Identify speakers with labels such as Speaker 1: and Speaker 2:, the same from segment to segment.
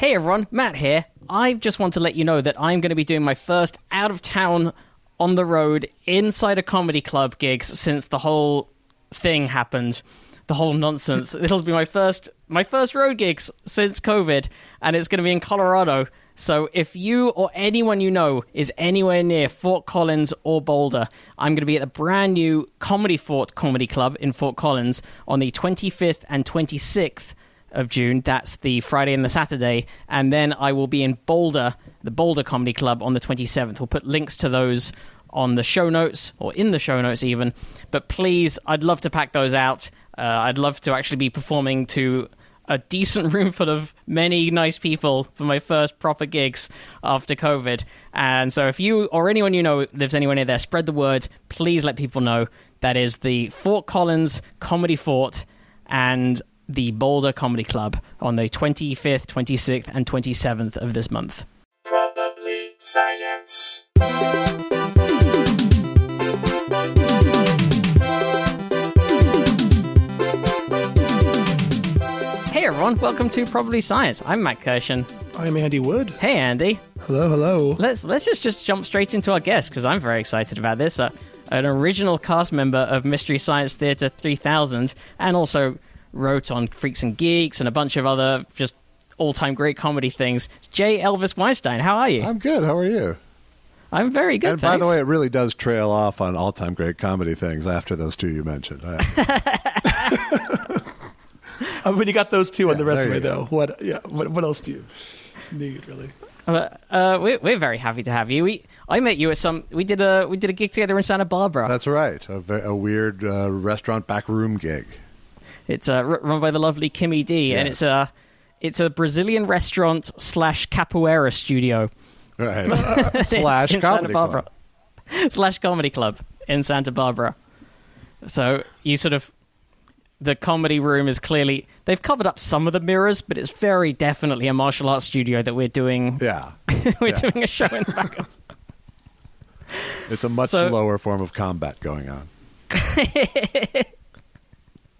Speaker 1: Hey everyone, Matt here. I just want to let you know that I'm going to be doing my first out of town on the road inside a comedy club gigs since the whole thing happened. The whole nonsense. It'll be my first my first road gigs since COVID and it's going to be in Colorado. So if you or anyone you know is anywhere near Fort Collins or Boulder, I'm going to be at the brand new Comedy Fort Comedy Club in Fort Collins on the 25th and 26th of June. That's the Friday and the Saturday. And then I will be in Boulder, the Boulder Comedy Club, on the 27th. We'll put links to those on the show notes or in the show notes even. But please, I'd love to pack those out. Uh, I'd love to actually be performing to a decent room full of many nice people for my first proper gigs after COVID. And so, if you or anyone you know lives anywhere near there, spread the word. Please let people know. That is the Fort Collins Comedy Fort and the Boulder Comedy Club on the 25th, 26th, and 27th of this month.
Speaker 2: Probably science.
Speaker 1: Hey everyone, welcome to Probably Science. I'm Matt Kirshen.
Speaker 3: I'm Andy Wood.
Speaker 1: Hey Andy.
Speaker 3: Hello, hello.
Speaker 1: Let's let's just just jump straight into our guest because I'm very excited about this. Uh, an original cast member of Mystery Science Theater 3000, and also wrote on Freaks and Geeks and a bunch of other just all-time great comedy things. It's J. Elvis Weinstein. How are you?
Speaker 4: I'm good. How are you?
Speaker 1: I'm very good.
Speaker 4: and by the way, it really does trail off on all-time great comedy things after those two you mentioned. I-
Speaker 3: Uh, when you got those two on the
Speaker 4: Yeah, there
Speaker 3: resume,
Speaker 4: you go.
Speaker 3: though, what? Yeah, what, what else do you need really?
Speaker 1: Uh, uh, we're, we're very happy to have you. We I met you at some. We did a we did a gig together in Santa Barbara.
Speaker 4: That's right. A, a weird uh, restaurant back room gig.
Speaker 1: It's uh, run by the lovely Kimmy D, and it's a it's a Brazilian restaurant slash capoeira studio
Speaker 4: Right. Slash comedy
Speaker 1: Barbara.
Speaker 4: club.
Speaker 1: slash comedy club in Santa Barbara. So you sort of the comedy room is clearly they've covered up some of the mirrors, but it's very definitely a martial arts studio that we're doing.
Speaker 4: Yeah.
Speaker 1: we're
Speaker 4: yeah.
Speaker 1: doing a show in the back of.
Speaker 4: It's a much
Speaker 1: So-
Speaker 4: lower form of combat going on.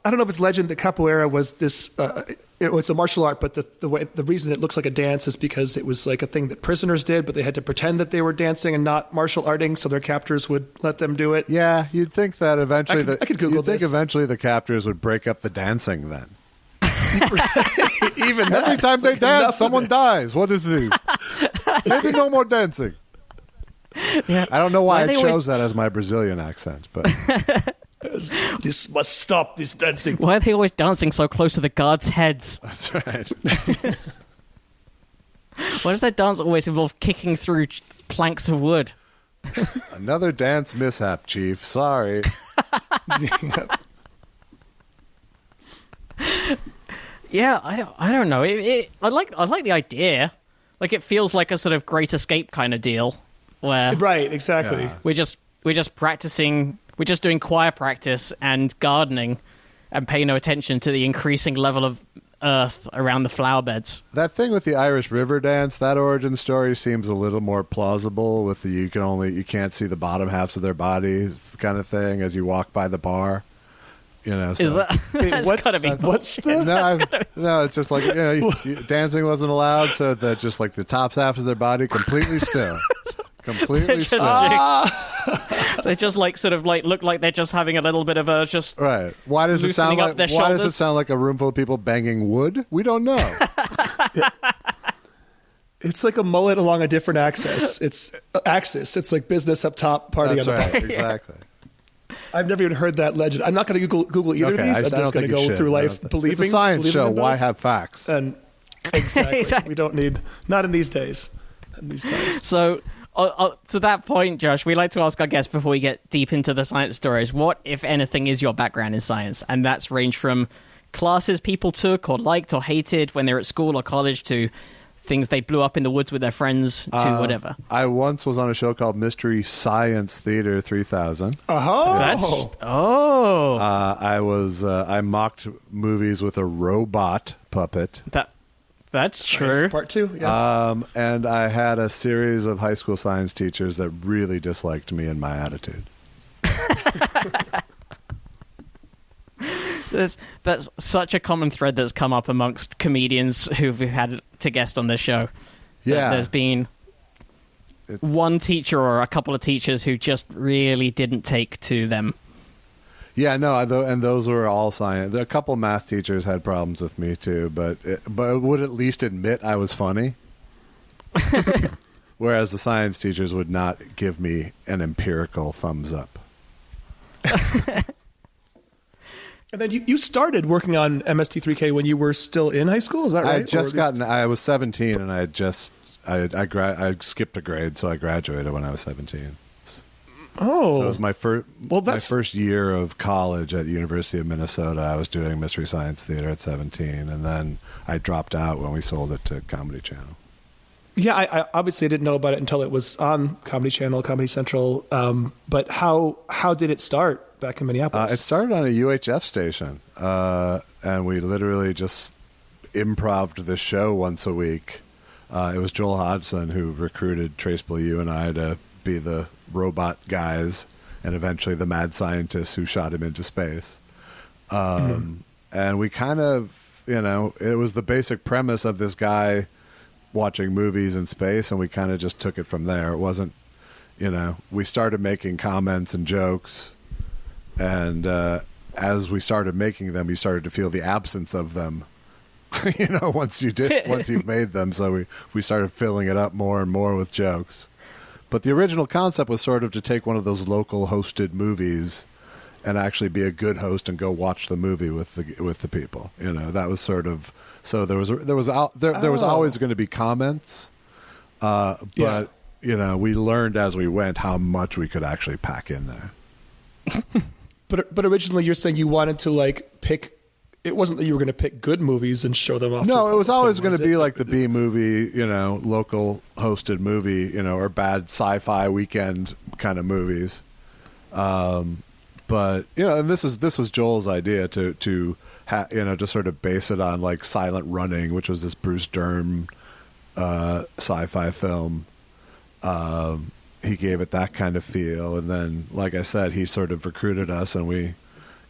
Speaker 3: I don't know if it's legend that capoeira was this. Uh, it was a martial art, but the the way the reason it looks like a dance is because it was like a thing that prisoners did, but they had to pretend that they were dancing and not martial arting, so their captors would let them do it.
Speaker 4: Yeah, you'd think that eventually
Speaker 3: I could-
Speaker 4: the
Speaker 3: I could Google
Speaker 4: you'd think eventually the captors would break up the dancing then.
Speaker 3: Even
Speaker 4: Every
Speaker 3: that,
Speaker 4: time they
Speaker 3: like,
Speaker 4: dance, someone dies. What is this? Maybe no more dancing. Yeah. I don't know why
Speaker 1: Why
Speaker 4: I chose
Speaker 1: always-
Speaker 4: that as my Brazilian accent, but
Speaker 3: This must stop. This dancing.
Speaker 1: Why are they always dancing so close to the guards' heads?
Speaker 4: that's right.
Speaker 1: Why does that dance always involve kicking through planks of wood?
Speaker 4: Another dance mishap, Chief. Sorry.
Speaker 1: Yeah, I don't, I don't know. It, it, I like, I like the idea. Like, it feels like a sort of Great Escape kind of deal, where
Speaker 3: Right. Exactly.
Speaker 4: Yeah.
Speaker 1: we're just, we're just practicing, we're just doing choir practice and gardening, and pay no attention to the increasing level of earth around the flower beds.
Speaker 4: That thing with the Irish River dance, that origin story seems a little more plausible with the you can only you can't see the bottom halves of their bodies kind of thing as you walk by the bar. You know, so.
Speaker 1: Is that?
Speaker 3: Wait,
Speaker 1: that's
Speaker 3: what's
Speaker 1: gotta be.
Speaker 3: what's the?
Speaker 4: no, I've- no, it's just like you know, you, you, dancing wasn't allowed, so that just like the tops half of their body completely still, completely
Speaker 1: Just-
Speaker 4: still.
Speaker 1: they just like sort of like look like they're just having a little bit of a just.
Speaker 4: Right? Why does it sound like?
Speaker 1: their
Speaker 4: Why does it sound like a room full of people banging wood? We don't know.
Speaker 3: It's like a mullet along a different axis. It's uh, axis. It's like business up top, party
Speaker 4: That's
Speaker 3: on the
Speaker 4: right.
Speaker 3: bottom.
Speaker 4: Exactly.
Speaker 3: I've never even heard that legend. I'm not going to Google, Google either
Speaker 4: Okay,
Speaker 3: of these.
Speaker 4: I,
Speaker 3: I'm just going to go
Speaker 4: should.
Speaker 3: through life believing.
Speaker 4: It's a science show. Why have facts?
Speaker 3: And exactly,
Speaker 1: Exactly.
Speaker 3: we don't need not in these days. In these times.
Speaker 1: So, uh, uh, to that point, Josh, we like to ask our guests before we get deep into the science stories, what, if anything, is your background in science? And that's ranged from classes people took or liked or hated when they were at school or college to things they blew up in the woods with their friends to
Speaker 4: Uh,
Speaker 1: whatever.
Speaker 4: I once was on a show called Mystery Science Theater 3000.
Speaker 3: Oh,
Speaker 1: That's oh,
Speaker 4: Uh, I was uh, I mocked movies with a robot puppet,
Speaker 1: that that's
Speaker 3: Science
Speaker 1: true.
Speaker 3: Part two. Yes.
Speaker 4: um, and I had a series of high school science teachers that really disliked me and my attitude.
Speaker 1: There's, that's such a common thread that's come up amongst comedians who've had to guest on this show.
Speaker 4: Yeah.
Speaker 1: there's been
Speaker 4: It's-
Speaker 1: one teacher or a couple of teachers who just really didn't take to them.
Speaker 4: Yeah, no, I- tho- and those were all science. A couple math teachers had problems with me too, but it, but would at least admit I was funny. Whereas the science teachers would not give me an empirical thumbs up.
Speaker 3: And then you, you started working on MST3K when you were still in high school. Is that right?
Speaker 4: I had just
Speaker 3: least-
Speaker 4: gotten. I was seventeen, and I had just. I I, gra- I skipped a grade, so I graduated when I was seventeen.
Speaker 3: Oh,
Speaker 4: So it was my first.
Speaker 3: Well, that's my
Speaker 4: first year of college at the University of Minnesota. I was doing Mystery Science Theater at seventeen, and then I dropped out when we sold it to Comedy Channel.
Speaker 3: Yeah, I, I obviously didn't know about it until it was on Comedy Channel, Comedy Central. Um, but how how did it start back in
Speaker 4: Uh,
Speaker 3: Minneapolis?
Speaker 4: it started on a UHF station, uh, and we literally just improved the show once a week. Uh, it was Joel Hodgson who recruited Trace Beaulieu and I to be the robot guys, and eventually the mad scientists who shot him into space. Um, And we kind of, you know, it was the basic premise of this guy watching movies in space, and we kind of just took it from there. It wasn't, you know, we started making comments and jokes and uh, as we started making them, you started to feel the absence of them. you know, once you did, once you've made them, so we we started filling it up more and more with jokes. But the original concept was sort of to take one of those local hosted movies and actually be a good host and go watch the movie with the with the people. You know, that was sort of so there was there was there there was
Speaker 3: Oh.
Speaker 4: always going to be comments, uh, but
Speaker 3: Yeah.
Speaker 4: you know we learned as we went how much we could actually pack in there.
Speaker 3: but but originally, you're saying you wanted to like pick. It wasn't that you were going to pick good movies and show them off.
Speaker 4: No, it was always going to be like the B movie, you know, local hosted movie, you know, or bad sci-fi weekend kind of movies. Um, but you know, and this is this was Joel's idea to to ha- you know to sort of base it on like Silent Running, which was this Bruce Dern uh, sci-fi film. Um, he gave it that kind of feel, and then, like I said, he sort of recruited us, and we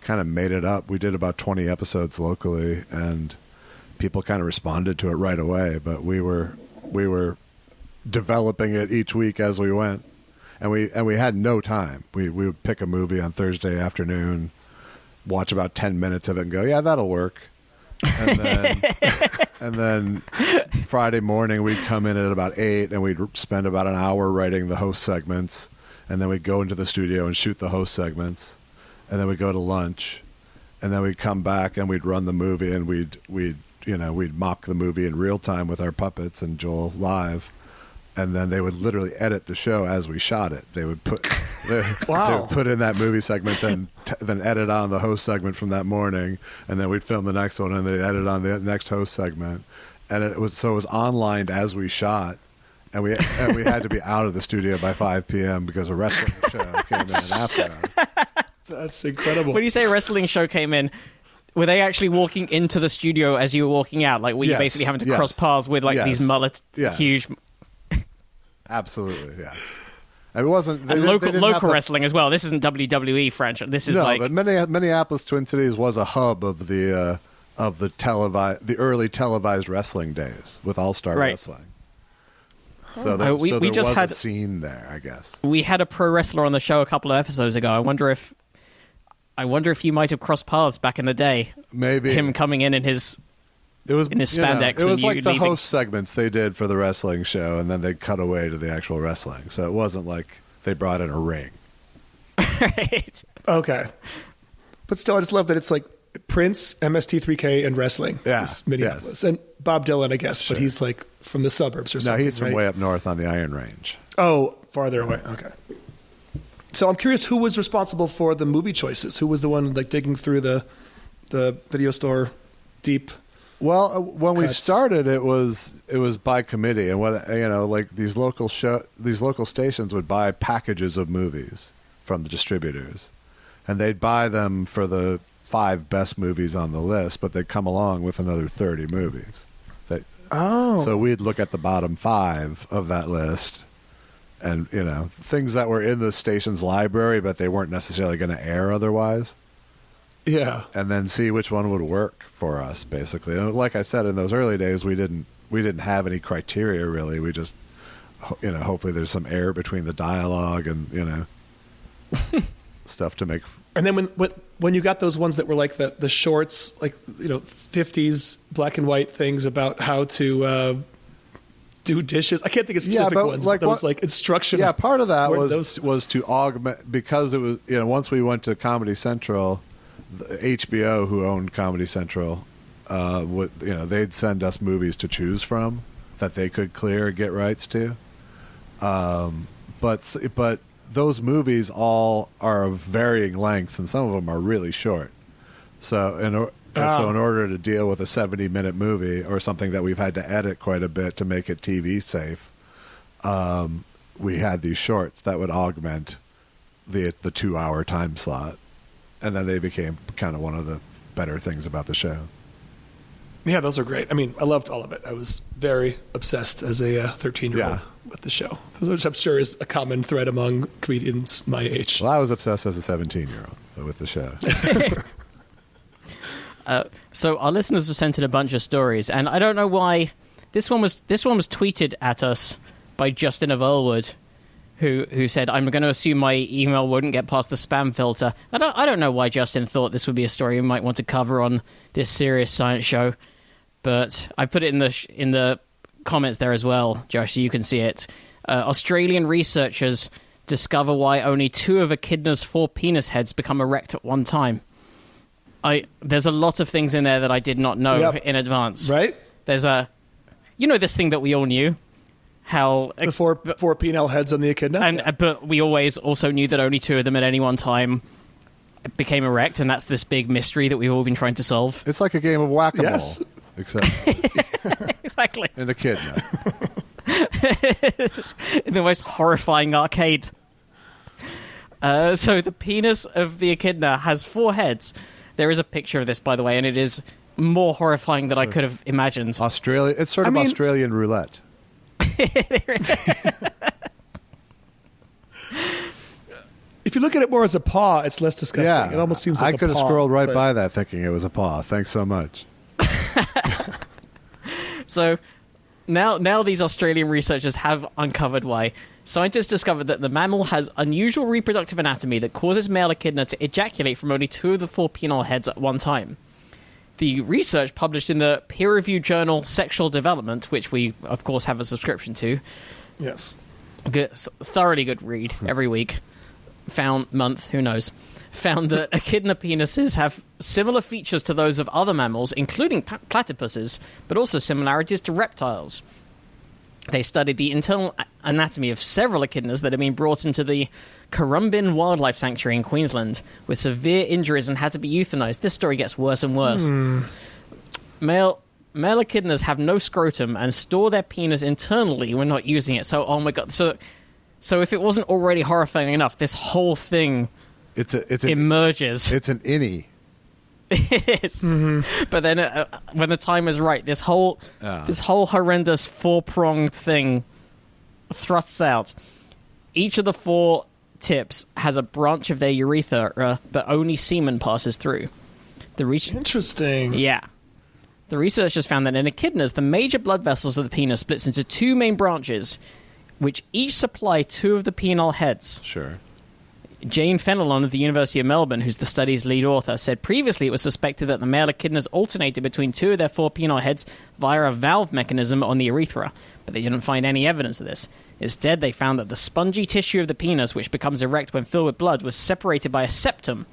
Speaker 4: kind of made it up. We did about twenty episodes locally, and people kind of responded to it right away. But we were we were developing it each week as we went, and we and we had no time. We we would pick a movie on Thursday afternoon, watch about ten minutes of it, and go, yeah, that'll work. And then and then Friday morning we'd come in at about eight, and we'd spend about an hour writing the host segments, and then we'd go into the studio and shoot the host segments, and then we'd go to lunch, and then we'd come back and we'd run the movie, and we'd we'd you know we'd mock the movie in real time with our puppets and Joel live, and then they would literally edit the show as we shot it. They would put they,
Speaker 3: Wow.
Speaker 4: they would put in that movie segment, then t- then edit on the host segment from that morning, and then we'd film the next one, and they'd edit on the next host segment, and it was so it was online as we shot. And we and we had to be out of the studio by 5 p.m. because a wrestling show came in after.
Speaker 3: That's incredible.
Speaker 1: When you say a wrestling show came in, were they actually walking into the studio as you were walking out? Like, were you
Speaker 4: Yes,
Speaker 1: basically having to
Speaker 4: yes,
Speaker 1: cross paths with like
Speaker 4: yes,
Speaker 1: these mullet, huge
Speaker 4: Absolutely, yeah. And it wasn't they didn't- they
Speaker 1: local
Speaker 4: didn't have
Speaker 1: local
Speaker 4: the-
Speaker 1: wrestling as well? This isn't WWE franchise. This is
Speaker 4: no,
Speaker 1: like
Speaker 4: but Minne- Minneapolis Twin Cities was a hub of the uh, of the televised the early televised wrestling days with All Star
Speaker 1: Right.
Speaker 4: Wrestling. So there,
Speaker 1: Oh, we-
Speaker 4: so
Speaker 1: we just
Speaker 4: was
Speaker 1: had-
Speaker 4: a scene there, I guess.
Speaker 1: we had a pro wrestler on the show a couple of episodes ago. I wonder if I wonder if you might have crossed paths back in the day.
Speaker 4: Maybe
Speaker 1: Him coming in in his
Speaker 4: it was
Speaker 1: in his
Speaker 4: you know,
Speaker 1: spandex
Speaker 4: it
Speaker 1: and
Speaker 4: was
Speaker 1: you
Speaker 4: like the
Speaker 1: leaving.
Speaker 4: host segments they did for the wrestling show, and then they cut away to the actual wrestling. So it wasn't like they brought in a ring.
Speaker 1: right.
Speaker 3: Okay. But still, I just love that it's like Prince, MST3K, and wrestling.
Speaker 4: Yeah,
Speaker 3: is Minneapolis. And Bob Dylan, I guess, but he's like from the suburbs or
Speaker 4: No,
Speaker 3: something.
Speaker 4: No, he's from
Speaker 3: right?
Speaker 4: way up north on the Iron Range.
Speaker 3: Oh, farther away. Okay. So I'm curious who was responsible for the movie choices? Who was the one like digging through the the video store deep?
Speaker 4: Well, uh, when we started, it was it was by committee, and what you know, like these local show, these local stations would buy packages of movies from the distributors, and they'd buy them for the five best movies on the list, but they'd come along with another thirty movies. That
Speaker 3: Oh.
Speaker 4: so we'd look at the bottom five of that list, and you know things that were in the station's library, but they weren't necessarily going to air otherwise.
Speaker 3: Yeah.
Speaker 4: and then see which one would work for us. Basically, And like I said, in those early days, we didn't we didn't have any criteria really. We just you know hopefully there's some air between the dialogue and you know stuff to make.
Speaker 3: And then when, when when you got those ones that were like the the shorts, like you know, fifties black and white things about how to uh, do dishes. I can't think of
Speaker 4: Yeah,
Speaker 3: specific
Speaker 4: but
Speaker 3: ones.
Speaker 4: like
Speaker 3: but those
Speaker 4: what-
Speaker 3: like instruction.
Speaker 4: Yeah, part of that was
Speaker 3: those-
Speaker 4: was to augment because it was you know once we went to Comedy Central, the HBO who owned Comedy Central, uh, would, you know they'd send us movies to choose from that they could clear and get rights to. Um, but s- but those movies all are of varying lengths and some of them are really short. So in or- and so
Speaker 3: Ah.
Speaker 4: in order to deal with a 70 minute movie or something that we've had to edit quite a bit to make it TV safe, um, we had these shorts that would augment the the two hour time slot, and then they became kind of one of the better things about the show.
Speaker 3: Yeah, those are great. I mean, I loved all of it. I was very obsessed as a thirteen year old
Speaker 4: Yeah.
Speaker 3: with the show, which I'm sure is a common thread among comedians my age.
Speaker 4: Well, I was obsessed as a 17 year old with the show.
Speaker 1: Uh, so our listeners have sent in a bunch of stories, and I don't know why this one was this one was tweeted at us by Justin of Earlwood, who who said, "I'm going to assume my email wouldn't get past the spam filter." I don't I don't know why Justin thought this would be a story we might want to cover on this serious science show, but I put it in the sh- in the comments there as well, Josh, so you can see it. Uh, Australian researchers discover why only two of echidna's four penis heads become erect at one time. I there's a lot of things in there that I did not know
Speaker 3: Yep.
Speaker 1: in advance.
Speaker 3: Right?
Speaker 1: There's a, you know, this thing that we all knew, how
Speaker 3: The four four penile heads on the echidna.
Speaker 1: and
Speaker 3: Yeah.
Speaker 1: uh, but we always also knew that only two of them at any one time became erect, and that's this big mystery that we've all been trying to solve.
Speaker 4: It's like a game of whack a mole,
Speaker 3: Yes.
Speaker 4: except
Speaker 1: exactly,
Speaker 4: in a kidna.
Speaker 1: in the most horrifying arcade. Uh, so the penis of the echidna has four heads. There is a picture of this, by the way, and it is more horrifying than I could have imagined.
Speaker 4: Australia. It's sort
Speaker 3: I
Speaker 4: of
Speaker 3: mean-
Speaker 4: Australian roulette.
Speaker 3: if you look at it more as a paw, it's less disgusting.
Speaker 4: Yeah,
Speaker 3: it almost seems like
Speaker 4: I
Speaker 3: a
Speaker 4: could have scrolled right
Speaker 3: but-
Speaker 4: by that thinking it was a paw. Thanks so much.
Speaker 1: So now, now these Australian researchers have uncovered why. Scientists discovered that the mammal has unusual reproductive anatomy that causes male echidna to ejaculate from only two of the four penile heads at one time. The research published in the peer-reviewed journal Sexual Development, which we of course have a subscription to,
Speaker 3: Yes.
Speaker 1: good, thoroughly good read hmm. every week. Found month, who knows? Found that echidna penises have similar features to those of other mammals, including platypuses, but also similarities to reptiles. They studied the internal anatomy of several echidnas that had been brought into the Currumbin Wildlife Sanctuary in Queensland with severe injuries and had to be euthanized. This story gets worse and worse. Hmm. Male male echidnas have no scrotum and store their penis internally when not using it. So, oh my god! So, so if it wasn't already horrifying enough, this whole thing
Speaker 4: It's a it's an
Speaker 1: emerges.
Speaker 4: it's an innie.
Speaker 1: it is. But then, uh, when the time is right, this whole
Speaker 4: Ah.
Speaker 1: this whole horrendous four pronged thing thrusts out. Each of the four tips has a branch of their urethra, but only semen passes through. The reach.
Speaker 3: Interesting.
Speaker 1: Yeah. The researchers found that in echidnas, the major blood vessels of the penis splits into two main branches, which each supply two of the penile heads.
Speaker 4: Sure.
Speaker 1: Jane Fenelon of the University of Melbourne, who's the study's lead author, said previously it was suspected that the male echidnas alternated between two of their four penile heads via a valve mechanism on the urethra, but they didn't find any evidence of this. Instead, they found that the spongy tissue of the penis, which becomes erect when filled with blood, was separated by a septum.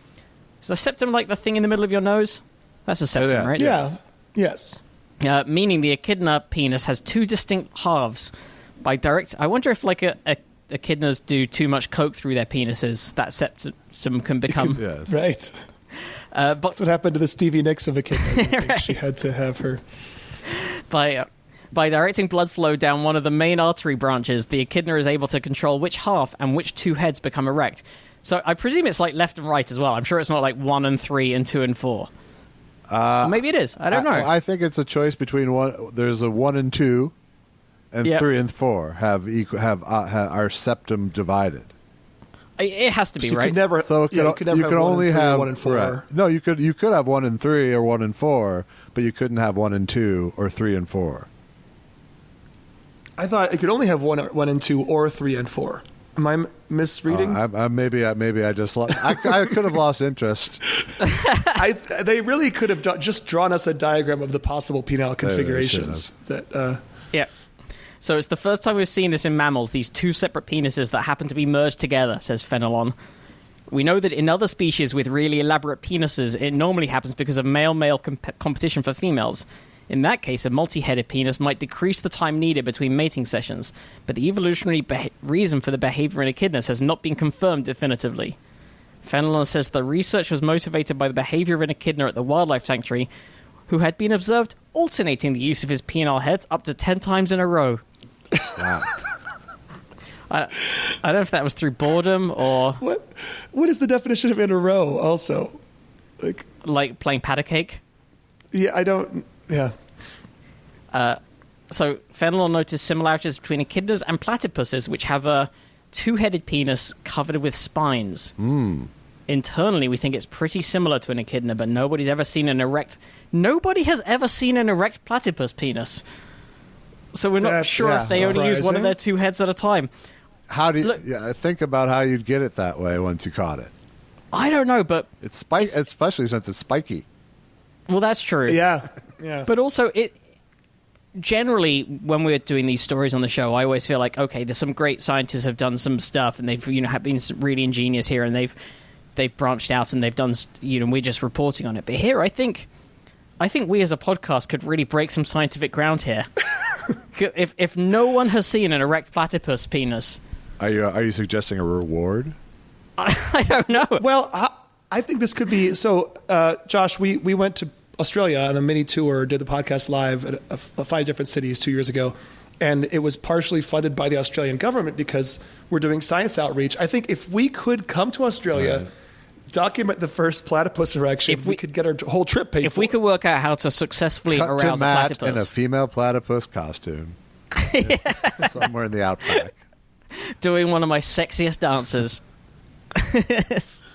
Speaker 1: Is the septum like the thing in the middle of your nose? That's a septum,
Speaker 4: yeah.
Speaker 1: right?
Speaker 3: Yeah. Yes.
Speaker 1: uh, meaning the echidna penis has two distinct halves. By direct, I wonder if like a, a echidnas do too much coke through their penises, that septum can become.
Speaker 4: Yes.
Speaker 3: Right.
Speaker 1: Uh, but
Speaker 3: That's what happened to the Stevie Nicks of echidnas. I think She had to have her.
Speaker 1: by uh, by directing blood flow down one of the main artery branches, the echidna is able to control which half and which two heads become erect. So I presume it's like left and right as well. I'm sure it's not like one and three and two and four. Uh, maybe it is. I don't know.
Speaker 4: I, I think it's a choice between one. There's a one and two, and
Speaker 1: Yep.
Speaker 4: three and four have equal have uh, ha, are septum divided.
Speaker 1: It has to be
Speaker 3: So you
Speaker 1: right.
Speaker 3: could never.
Speaker 4: So it
Speaker 3: yeah, you could never
Speaker 4: you
Speaker 3: have
Speaker 4: could
Speaker 3: one
Speaker 4: only
Speaker 3: and three
Speaker 4: have
Speaker 3: one and four.
Speaker 4: right. No, you could you could have one and three or one and four, but you couldn't have one and two or three and four.
Speaker 3: I thought it could only have one, one and two, or three and four. Am I m- misreading?
Speaker 4: Uh, I, I, maybe I maybe I just lost. I, I could have lost interest.
Speaker 3: I, they really could have done, just drawn us a diagram of the possible penile
Speaker 4: They really
Speaker 3: configurations. That uh,
Speaker 1: Yeah. So it's the first time we've seen this in mammals, these two separate penises that happen to be merged together, says Fenelon. We know that in other species with really elaborate penises, it normally happens because of male male comp- competition for females. In that case, a multi headed penis might decrease the time needed between mating sessions, but the evolutionary beha- reason for the behavior in echidnas has not been confirmed definitively. Fenelon says the research was motivated by the behavior of an echidna at the wildlife sanctuary, who had been observed alternating the use of his penile heads up to 10 times in a row.
Speaker 4: Wow.
Speaker 1: I, I don't know if that was through boredom or
Speaker 3: what? What is the definition of in a row? Also, like,
Speaker 1: like playing pat cake.
Speaker 3: yeah, I don't. Yeah, uh,
Speaker 1: So Fenelon noticed similarities between echidnas and platypuses, which have a two-headed penis covered with spines. Hmm. Internally, we think it's pretty similar to an echidna, but nobody's ever seen an erect. Nobody has ever seen an erect platypus penis. So we're not
Speaker 3: That's
Speaker 1: sure if they only use one of their two heads at a time.
Speaker 4: How do you
Speaker 1: Look-
Speaker 4: yeah, think about how you'd get it that way once you caught it?
Speaker 1: I don't know, but
Speaker 4: It's spike, especially since it's spiky.
Speaker 1: well, that's true.
Speaker 3: yeah, yeah.
Speaker 1: But also, it generally when we're doing these stories on the show, I always feel like okay, there's some great scientists have done some stuff, and they've you know have been really ingenious here, and they've they've branched out and they've done you know we're just reporting on it. But here, I think I think we as a podcast could really break some scientific ground here. if if no one has seen an erect platypus penis,
Speaker 4: Are you are you suggesting a reward?
Speaker 1: I don't know.
Speaker 3: Well, I, I think this could be so. Uh, Josh, we we went to Australia on a mini tour, did the podcast live at a, a five different cities two years ago, and it was partially funded by the Australian government because we're doing science outreach. I think if we could come to Australia. Document the first platypus erection.
Speaker 1: If
Speaker 3: we,
Speaker 1: we-
Speaker 3: could get our whole trip paid
Speaker 1: If
Speaker 3: for.
Speaker 1: we could work out how to successfully
Speaker 4: Cut to
Speaker 1: arouse a
Speaker 4: Matt in a female platypus costume, somewhere in the outback.
Speaker 1: doing one of my sexiest dances. Yes.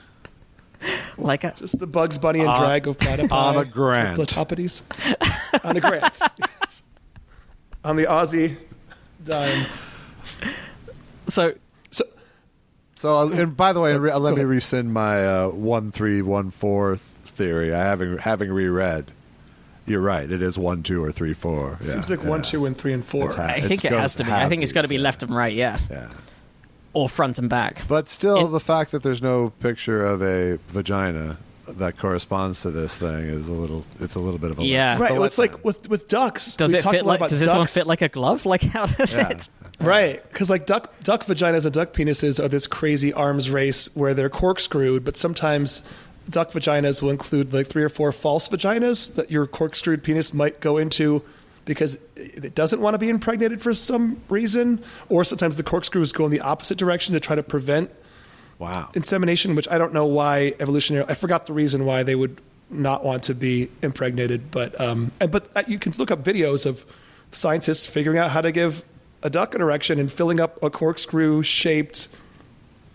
Speaker 1: Like a,
Speaker 3: Just the Bugs Bunny and uh, drag of platypi.
Speaker 4: on a grant.
Speaker 3: Platypodes. on a grant. yes. On the Aussie dime.
Speaker 1: so
Speaker 3: So,
Speaker 4: So, uh, and by the way, re- let me
Speaker 3: ahead.
Speaker 4: rescind my uh, one three one four theory. I having having reread. You're right. It is one two or three four. Yeah,
Speaker 3: seems like
Speaker 4: yeah.
Speaker 3: one, two, and three, and four.
Speaker 4: Ha-
Speaker 1: I think it has to be. I think it's got to be left and right, yeah,
Speaker 4: Yeah.
Speaker 1: or front and back.
Speaker 4: But still,
Speaker 1: It-
Speaker 4: the fact that there's no picture of a vagina that corresponds to this thing is a little. It's a little bit of a
Speaker 1: Yeah.
Speaker 4: it's
Speaker 3: Right.
Speaker 4: a
Speaker 3: well, it's like with with ducks.
Speaker 1: Does
Speaker 3: We've
Speaker 1: it fit like?
Speaker 3: about
Speaker 1: Does this one fit like a glove? Like how does
Speaker 4: Yeah.
Speaker 1: it?
Speaker 3: Right, because like duck duck vaginas and duck penises are this crazy arms race where they're corkscrewed, but sometimes duck vaginas will include like three or four false vaginas that your corkscrewed penis might go into because it doesn't want to be impregnated for some reason, or sometimes the corkscrews go in the opposite direction to try to prevent
Speaker 4: wow.
Speaker 3: insemination, which I don't know why evolutionary. I forgot the reason why they would not want to be impregnated, but um, and but uh, you can look up videos of scientists figuring out how to give a duck an erection and filling up a corkscrew shaped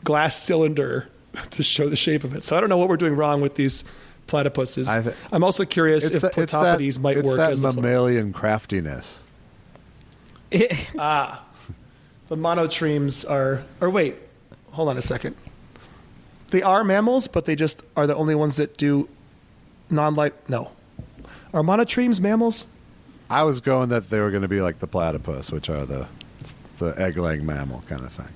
Speaker 3: glass cylinder to show the shape of it. So I don't know what we're doing wrong with these platypuses.
Speaker 4: I thi-
Speaker 3: I'm also curious if
Speaker 4: the-
Speaker 3: platypodes might
Speaker 4: it's
Speaker 3: work
Speaker 4: that
Speaker 3: as the, plural.
Speaker 4: mammalian craftiness.
Speaker 3: Ah, the monotremes are. Or wait, hold on a second. They are mammals, but they just are the only ones that do non-light. No, are monotremes mammals?
Speaker 4: I was going that they were going to be like the platypus, which are the the egg-laying mammal kind of thing.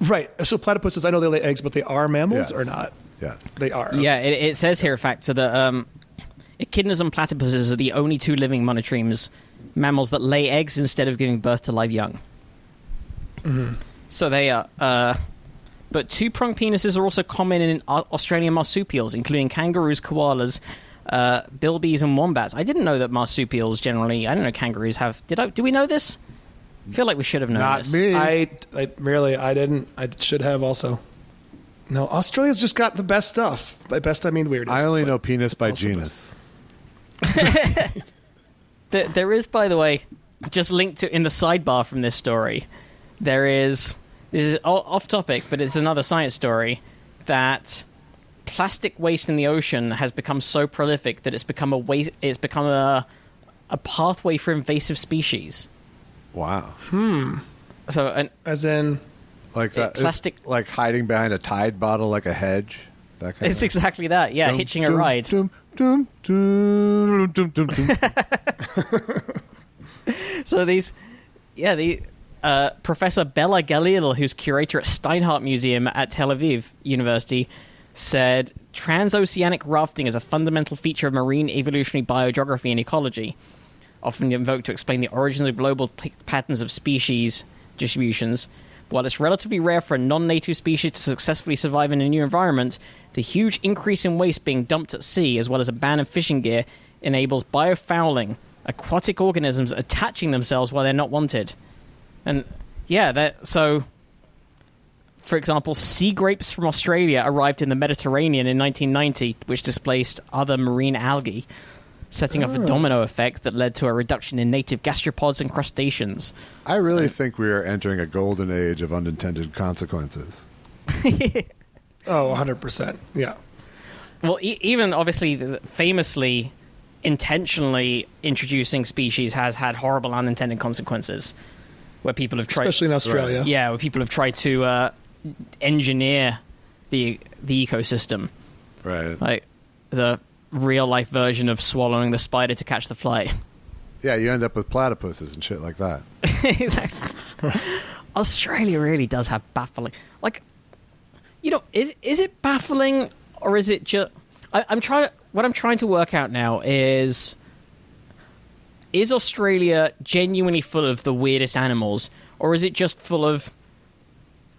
Speaker 3: Right. So platypuses, I know they lay eggs, but they are mammals
Speaker 4: Yes.
Speaker 3: or not?
Speaker 4: Yeah,
Speaker 3: They are.
Speaker 1: yeah, it, it says here, in fact, so that um, echidnas and platypuses are the only two living monotremes, mammals that lay eggs instead of giving birth to live young. So they are. Uh, but two pronged penises are also common in Australian marsupials, including kangaroos, koalas, uh, bilbies, and wombats. I didn't know that marsupials generally. I don't know kangaroos have. Did I? Do we know this? I feel like we should have known
Speaker 4: Not
Speaker 1: this.
Speaker 4: me.
Speaker 3: I, I really, I didn't. I should have also. No, Australia's just got the best stuff. By best, I mean weirdest.
Speaker 4: I only know penis by genus.
Speaker 1: There, there is, by the way, just linked to in the sidebar from this story, there is this is off topic, but it's another science story that plastic waste in the ocean has become so prolific that it's become a waste, it's become a a pathway for invasive species.
Speaker 4: Wow. Hmm.
Speaker 1: So, and
Speaker 3: As in,
Speaker 4: Like that.
Speaker 1: plastic-
Speaker 4: like hiding behind a Tide bottle like a hedge. That kind
Speaker 1: it's
Speaker 4: of
Speaker 1: exactly that. Yeah,
Speaker 4: Dum,
Speaker 1: hitching a
Speaker 4: dum,
Speaker 1: ride.
Speaker 4: dum, dum, dum, dum, dum, dum.
Speaker 1: So these, yeah, the uh, Professor Bella Galil, who's curator at Steinhardt Museum at Tel Aviv University, said transoceanic rafting is a fundamental feature of marine evolutionary biogeography and ecology, often invoked to explain the origins of global p- patterns of species distributions. While it's relatively rare for a non-native species to successfully survive in a new environment, the huge increase in waste being dumped at sea, as well as a ban of fishing gear, enables biofouling, aquatic organisms attaching themselves while they're not wanted. And yeah, that so. For example, sea grapes from Australia arrived in the Mediterranean in 1990, which displaced other marine algae, setting off a domino effect that led to a reduction in native gastropods and crustaceans.
Speaker 4: I really think we are entering a golden age of unintended consequences.
Speaker 3: oh, 100%. Yeah.
Speaker 1: Well, e- even obviously, famously, intentionally introducing species has had horrible unintended consequences, where people have tried,
Speaker 3: Especially in Australia.
Speaker 1: yeah, where people have tried to uh, engineer the the ecosystem,
Speaker 4: Right.
Speaker 1: like the real life version of swallowing the spider to catch the fly.
Speaker 4: Yeah, you end up with platypuses and shit like that.
Speaker 1: exactly. Australia really does have baffling, like, you know, is is it baffling or is it just? I'm trying to. What I'm trying to work out now is. Is Australia genuinely full of the weirdest animals, or is it just full of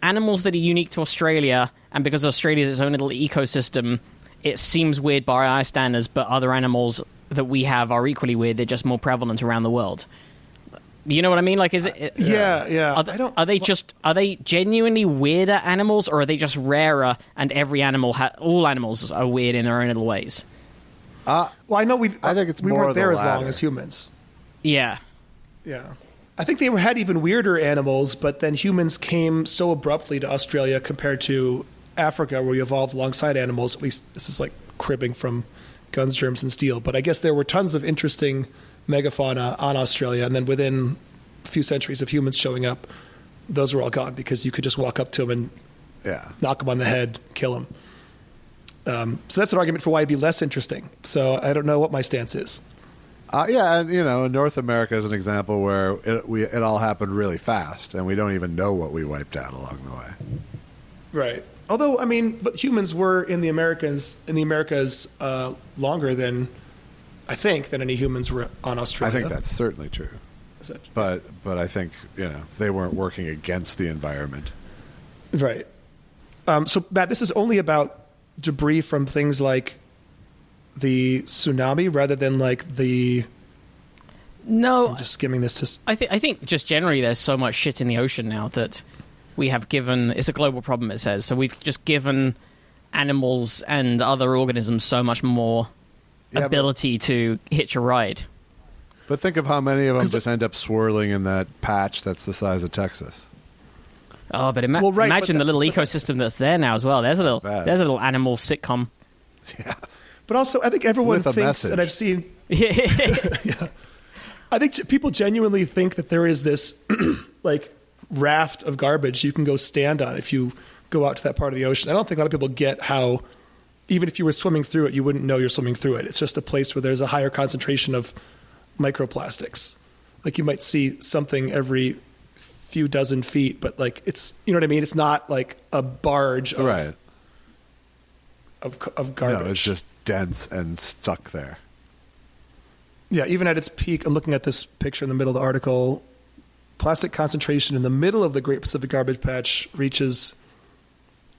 Speaker 1: animals that are unique to Australia, and because Australia is its own little ecosystem, it seems weird by our standards, but other animals that we have are equally weird. They're just more prevalent around the world. You know what I mean? Like, is it? it-
Speaker 3: Yeah, uh, yeah.
Speaker 1: Are they,
Speaker 3: I don't.
Speaker 1: are they just are they genuinely weirder animals, or are they just rarer? And every animal, ha- all animals, are weird in their own little ways.
Speaker 3: Uh, well, I know we.
Speaker 4: I think it's
Speaker 3: we
Speaker 4: more
Speaker 3: weren't
Speaker 4: the
Speaker 3: there as long as humans.
Speaker 1: Yeah,
Speaker 3: Yeah. I think they had even weirder animals, but then humans came so abruptly to Australia compared to Africa, where we evolved alongside animals. At least this is like cribbing from Guns, Germs, and Steel. But I guess there were tons of interesting megafauna on Australia, and then within a few centuries of humans showing up, those were all gone because you could just walk up to them and
Speaker 4: Yeah.
Speaker 3: knock them on the head, kill them. Um, so that's an argument for why it'd be less interesting. So I don't know what my stance is.
Speaker 4: Uh, yeah, and you know, North America is an example where it, we, it all happened really fast, and we don't even know what we wiped out along the way.
Speaker 3: Right. Although I mean, but humans were in the Americas in the Americas uh, longer than I think than any humans were on Australia.
Speaker 4: I think that's certainly true, but but I think you know they weren't working against the environment.
Speaker 3: right. Um, so Matt, this is only about debris from things like the tsunami, rather than like the.
Speaker 1: no,
Speaker 3: I'm just skimming this. To, s-
Speaker 1: I think I think just generally there's so much shit in the ocean now that we have given. It's a global problem. It says so. We've just given animals and other organisms so much more
Speaker 4: Yeah, but-
Speaker 1: ability to hitch a ride.
Speaker 4: But think of how many of them just end up swirling in that patch that's the size of Texas.
Speaker 1: Oh, but ima-
Speaker 3: Well, right,
Speaker 1: imagine
Speaker 3: but
Speaker 1: the
Speaker 3: the-
Speaker 1: little ecosystem that's there now as well. There's a little
Speaker 4: Bad.
Speaker 1: there's a little animal sitcom.
Speaker 4: Yeah.
Speaker 3: But also, I think everyone
Speaker 4: With
Speaker 3: thinks,
Speaker 4: message.
Speaker 3: and I've seen
Speaker 1: yeah.
Speaker 3: I think people genuinely think that there is this like raft of garbage you can go stand on if you go out to that part of the ocean. I don't think a lot of people get how even if you were swimming through it, you wouldn't know you're swimming through it. It's just a place where there's a higher concentration of microplastics. Like you might see something every few dozen feet, but like it's you know what I mean. It's not like a barge of
Speaker 4: Right.
Speaker 3: Of, of garbage.
Speaker 4: No, it's just dense and stuck there.
Speaker 3: Yeah, even at its peak, I'm looking at this picture in the middle of the article. Plastic concentration in the middle of the Great Pacific Garbage Patch reaches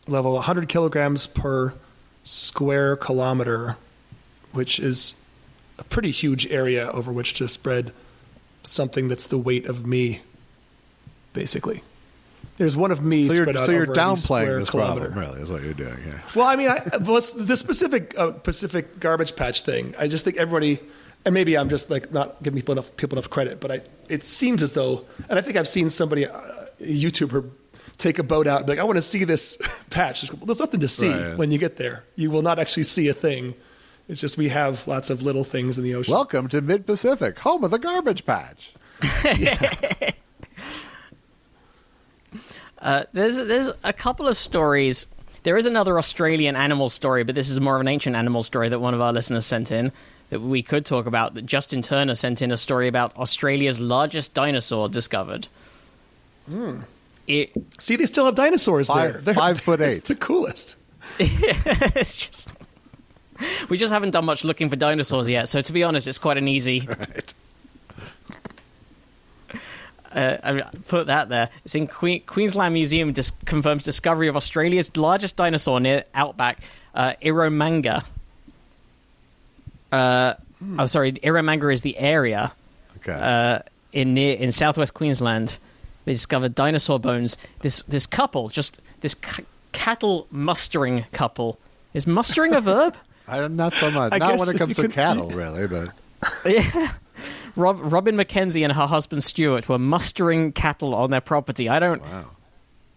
Speaker 3: level 100 kilograms per square kilometer, which is a pretty huge area over which to spread something that's the weight of me, basically. There's one of me
Speaker 4: So you're so you're downplaying this
Speaker 3: kilometer.
Speaker 4: problem, really, is what you're doing here.
Speaker 3: Well, I mean, I, the specific uh, Pacific garbage patch thing. I just think everybody, and maybe I'm just like not giving people enough people enough credit, but I it seems as though, and I think I've seen somebody, uh, a YouTuber, take a boat out and be like, I want to see this patch. Well, there's nothing to see
Speaker 4: Right.
Speaker 3: when you get there. You will not actually see a thing. It's just we have lots of little things in the ocean.
Speaker 4: Welcome to Mid Pacific, home of the garbage patch.
Speaker 1: Uh, there's there's a couple of stories. There is another Australian animal story, but this is more of an ancient animal story that one of our listeners sent in that we could talk about. That Justin Turner sent in a story about Australia's largest dinosaur discovered. Hmm. It,
Speaker 3: see, they still have dinosaurs
Speaker 4: Five-
Speaker 3: there. They're-
Speaker 4: five foot
Speaker 3: It's
Speaker 4: eight.
Speaker 3: the coolest.
Speaker 1: it's just we just haven't done much looking for dinosaurs yet. So to be honest, it's quite an easy.
Speaker 4: Right.
Speaker 1: Uh, I mean, put that there. It's in que- Queensland Museum. Dis- confirms discovery of Australia's largest dinosaur near outback, uh, Eromanga. Uh, Oh, sorry, Eromanga is the area
Speaker 4: Okay.
Speaker 1: uh, in near in southwest Queensland. They discovered dinosaur bones. This this couple, just this c- cattle mustering couple, is mustering a verb?
Speaker 4: I, not so much.
Speaker 3: I
Speaker 4: not when it comes to
Speaker 3: could-
Speaker 4: cattle, really, but
Speaker 1: yeah. Rob, Robyn Mackenzie and her husband Stuart were mustering cattle on their property. I don't,
Speaker 4: wow.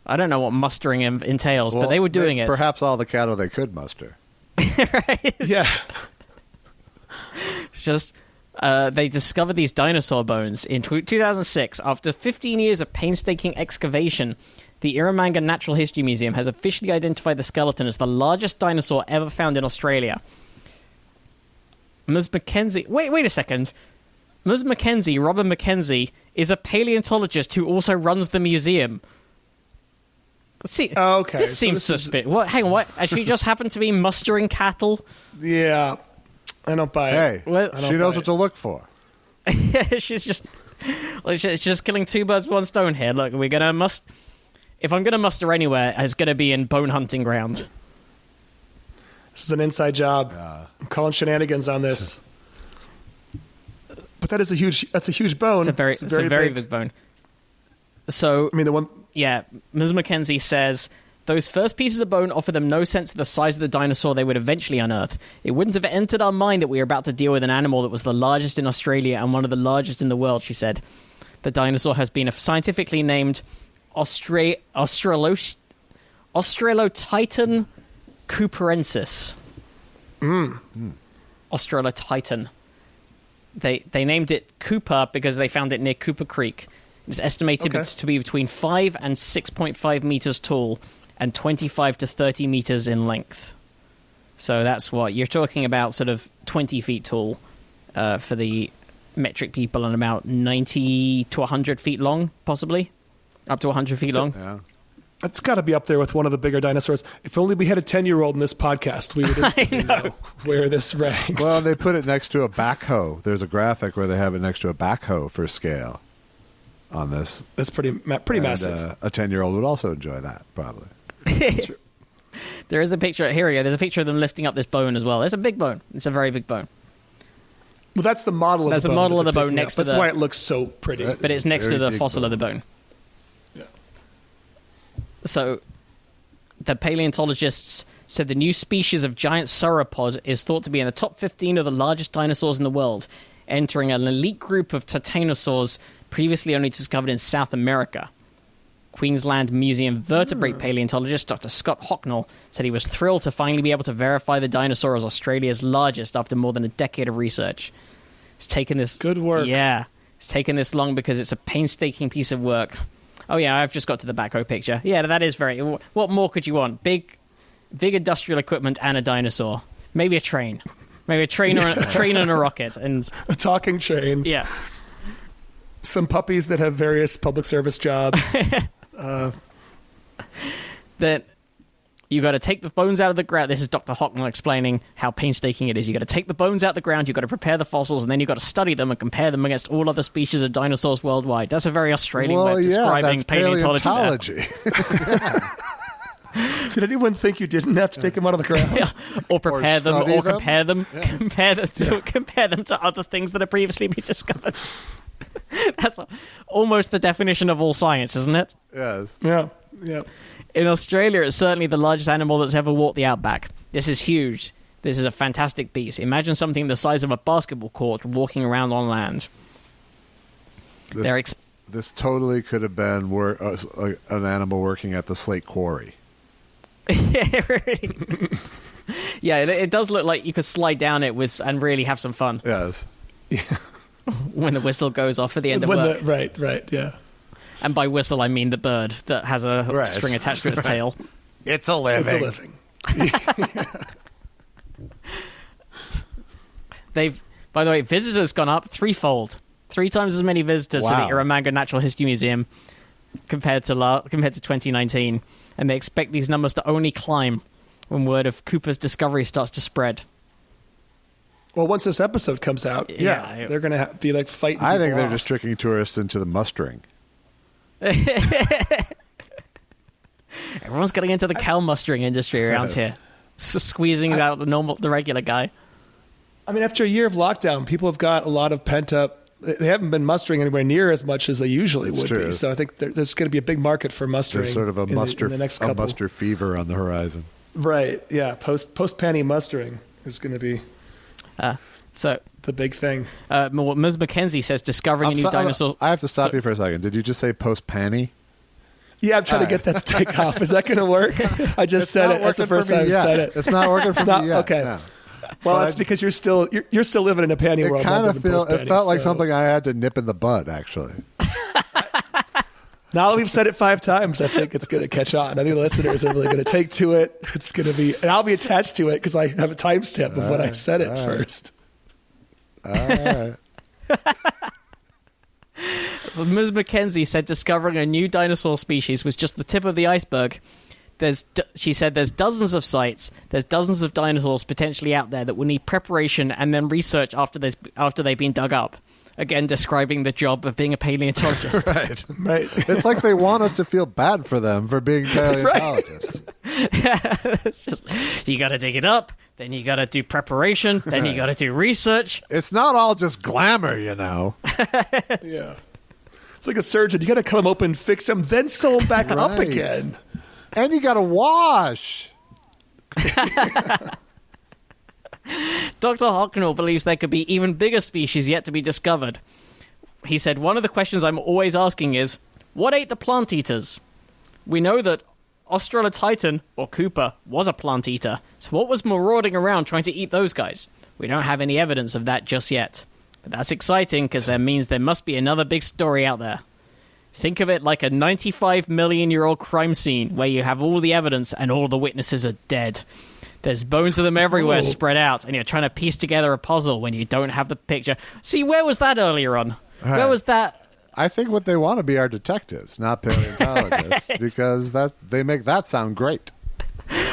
Speaker 1: I don't know what mustering en- entails, but they were doing it.
Speaker 4: Perhaps all the cattle they could muster.
Speaker 3: Yeah.
Speaker 1: Just uh, they discovered these dinosaur bones in tw 2006 after 15 years of painstaking excavation. The Eromanga Natural History Museum has officially identified the skeleton as the largest dinosaur ever found in Australia. Ms. Mackenzie, wait, wait a second. Ms. Mackenzie, Robyn Mackenzie, is a paleontologist who also runs the museum. See,
Speaker 3: Oh, okay,
Speaker 1: This
Speaker 3: so
Speaker 1: seems
Speaker 3: this is-
Speaker 1: suspicious. What? Hang on, what? Has she just happened to be mustering cattle?
Speaker 3: Yeah. I don't buy
Speaker 4: Hey,
Speaker 3: it.
Speaker 1: Well-
Speaker 3: I don't
Speaker 4: she knows what
Speaker 3: it.
Speaker 4: to look for.
Speaker 1: she's just like she's just killing two birds with one stone here. Look, we're gonna must. If I'm gonna muster anywhere, it's gonna be in bone hunting ground.
Speaker 3: This is an inside job. I'm calling shenanigans on this. But that is a huge. That's a huge bone.
Speaker 1: It's a very, it's a very, big. bone. So
Speaker 3: I mean, the one.
Speaker 1: yeah, Ms. Mackenzie says those first pieces of bone offer them no sense of the size of the dinosaur they would eventually unearth. It wouldn't have entered our mind that we were about to deal with an animal that was the largest in Australia and one of the largest in the world. She said, the dinosaur has been scientifically named Austra- Australos- Australotitan cooperensis. Hmm. Australotitan. They they named it Cooper because they found it near Cooper Creek. It's estimated
Speaker 3: Okay.
Speaker 1: to be between five and six point five meters tall, and twenty five to thirty meters in length. So that's what you're talking about, sort of twenty feet tall uh, for the metric people, and about ninety to hundred feet long, possibly up to hundred feet long.
Speaker 4: Yeah.
Speaker 3: That's got to be up there with one of the bigger dinosaurs. If only we had a ten-year-old in this podcast, we would instantly know. where this ranks.
Speaker 4: Well, they put it next to a backhoe. There's a graphic where they have it next to a backhoe for scale on this.
Speaker 3: That's pretty pretty
Speaker 4: And,
Speaker 3: massive.
Speaker 4: Uh, a 10 year old would also enjoy that, probably.
Speaker 1: There is a picture here. We go. There's a picture of them lifting up this bone as well. It's a big bone. It's a very big bone,
Speaker 3: well, that's the model. Of
Speaker 1: There's
Speaker 3: the
Speaker 1: a
Speaker 3: bone
Speaker 1: model of the bone next
Speaker 3: up.
Speaker 1: to
Speaker 3: That's
Speaker 1: the-
Speaker 3: why it looks so pretty.
Speaker 4: That-
Speaker 1: but it's next to the
Speaker 4: big
Speaker 1: fossil of the
Speaker 4: bone.
Speaker 1: So, the paleontologists said the new species of giant sauropod is thought to be in the top 15 of the largest dinosaurs in the world, entering an elite group of titanosaurs previously only discovered in South America. Queensland Museum vertebrate hmm. paleontologist Dr. Scott Hocknull said he was thrilled to finally be able to verify the dinosaur as Australia's largest after more than a decade of research. It's taken this
Speaker 3: Good work.
Speaker 1: Yeah, it's taken this long because it's a painstaking piece of work. Oh yeah, I've just got to the backhoe picture. Yeah, that is very. What more could you want? Big, big industrial equipment and a dinosaur. Maybe a train. Maybe a train or a, a train and a rocket. And
Speaker 3: a talking train.
Speaker 1: yeah,
Speaker 3: Some puppies that have various public service jobs.
Speaker 1: Uh, that you got to take the bones out of the ground. This is Dr. Hocknull explaining how painstaking it is. You've got to take the bones out of the ground. you've got to prepare the fossils, and then you've got to study them and compare them against all other species of dinosaurs worldwide. That's a very Australian
Speaker 4: well,
Speaker 1: way of
Speaker 4: yeah,
Speaker 1: describing
Speaker 4: that's
Speaker 1: paleontology.
Speaker 4: paleontology.
Speaker 3: Did anyone think you didn't have to take them out of the ground?
Speaker 1: Yeah. or prepare them, or
Speaker 4: them.
Speaker 1: compare them, compare them to compare them to other things that have previously been discovered. That's almost the definition of all science, isn't it?
Speaker 4: yes.
Speaker 3: Yeah, yeah.
Speaker 1: In Australia, it's certainly the largest animal that's ever walked the outback. This is huge. This is a fantastic beast. Imagine something the size of a basketball court walking around on land.
Speaker 4: This-
Speaker 1: They're ex-
Speaker 4: this totally could have been wor- uh, uh, an animal working at the slate quarry.
Speaker 1: yeah, really. yeah, it, it does look like you could slide down it with and really have some fun
Speaker 4: Yes.
Speaker 1: when the whistle goes off at the end of
Speaker 3: When
Speaker 1: work.
Speaker 3: the, right, right, yeah.
Speaker 1: And by whistle, I mean the bird that has a
Speaker 4: Right.
Speaker 1: string attached to its tail.
Speaker 4: It's a
Speaker 3: It's
Speaker 4: living.
Speaker 3: a living.
Speaker 1: They've, by the way, visitors gone up threefold, three times as many visitors to the Eromanga Natural History Museum compared to la- compared to 2019, and they expect these numbers to only climb when word of Cooper's discovery starts to spread.
Speaker 3: Well, once this episode comes out, yeah,
Speaker 1: Yeah,
Speaker 3: they're gonna ha- be like fighting.
Speaker 4: I think they're
Speaker 3: off.
Speaker 4: just tricking tourists into the mustering.
Speaker 1: Everyone's getting into the cow mustering industry around
Speaker 4: Yes.
Speaker 1: here, S- squeezing out the normal, the regular guy.
Speaker 3: I mean, after a year of lockdown, people have got a lot of pent up. They haven't been mustering anywhere near as much as they usually
Speaker 4: It's
Speaker 3: would
Speaker 4: true.
Speaker 3: be. So I think there, there's going to be a big market for mustering.
Speaker 4: There's sort of a
Speaker 3: in the-
Speaker 4: muster,
Speaker 3: in the, next
Speaker 4: a
Speaker 3: couple.
Speaker 4: muster fever on the horizon.
Speaker 3: Right? Yeah. Post post panty mustering is going to be
Speaker 1: Uh, so,
Speaker 3: the big thing.
Speaker 1: uh, Ms. Mackenzie says discovering
Speaker 4: I'm
Speaker 1: a new
Speaker 4: so-
Speaker 1: dinosaur.
Speaker 4: I have to stop
Speaker 1: so-
Speaker 4: you for a second. Did you just say post panty?
Speaker 3: Yeah, I'm trying
Speaker 4: All
Speaker 3: to get that to take off. Is that going to work? I just said it. That's the first time I said it.
Speaker 4: It's not working for
Speaker 3: not-
Speaker 4: me yet.
Speaker 3: okay.
Speaker 4: no.
Speaker 3: Well,
Speaker 4: But
Speaker 3: that's because you're still you're, you're still living in a panty
Speaker 4: It
Speaker 3: world.
Speaker 4: kind of feel. It felt like
Speaker 3: so-
Speaker 4: something I had to nip in the bud. Actually,
Speaker 3: Now that we've said it five times, I think it's going to catch on. I think the listeners are really going to take to it. It's going to be, and I'll be attached to it because I have a timestamp of when I said it
Speaker 4: all right.
Speaker 3: first.
Speaker 1: So Ms. Mackenzie said discovering a new dinosaur species was just the tip of the iceberg. There's, she said, there's dozens of sites, there's dozens of dinosaurs potentially out there that will need preparation and then research after after they've been dug up. Again, describing the job of being a paleontologist.
Speaker 4: right.
Speaker 3: Right?
Speaker 4: It's like they want us to feel bad for them for being paleontologists.
Speaker 1: it's just you got to dig it up, then you got to do preparation, then you got to do research.
Speaker 4: It's not all just glamour, you know.
Speaker 3: yeah. It's like a surgeon. You got to cut them open, fix them, then sew them back up again.
Speaker 4: And you got to wash.
Speaker 1: Dr. Hocknull believes there could be even bigger species yet to be discovered. He said, One of the questions I'm always asking is, what ate the plant eaters? We know that Australotitan, or Cooper, was a plant eater, so what was marauding around trying to eat those guys? We don't have any evidence of that just yet. But that's exciting because that means there must be another big story out there. Think of it like a 95 million year old crime scene where you have all the evidence and all the witnesses are dead. There's bones of them everywhere spread out, and you're trying to piece together a puzzle when you don't have the picture. See, where was that earlier on? Where was that?
Speaker 4: I think what they want to be are detectives, not paleontologists, because that they make that sound great.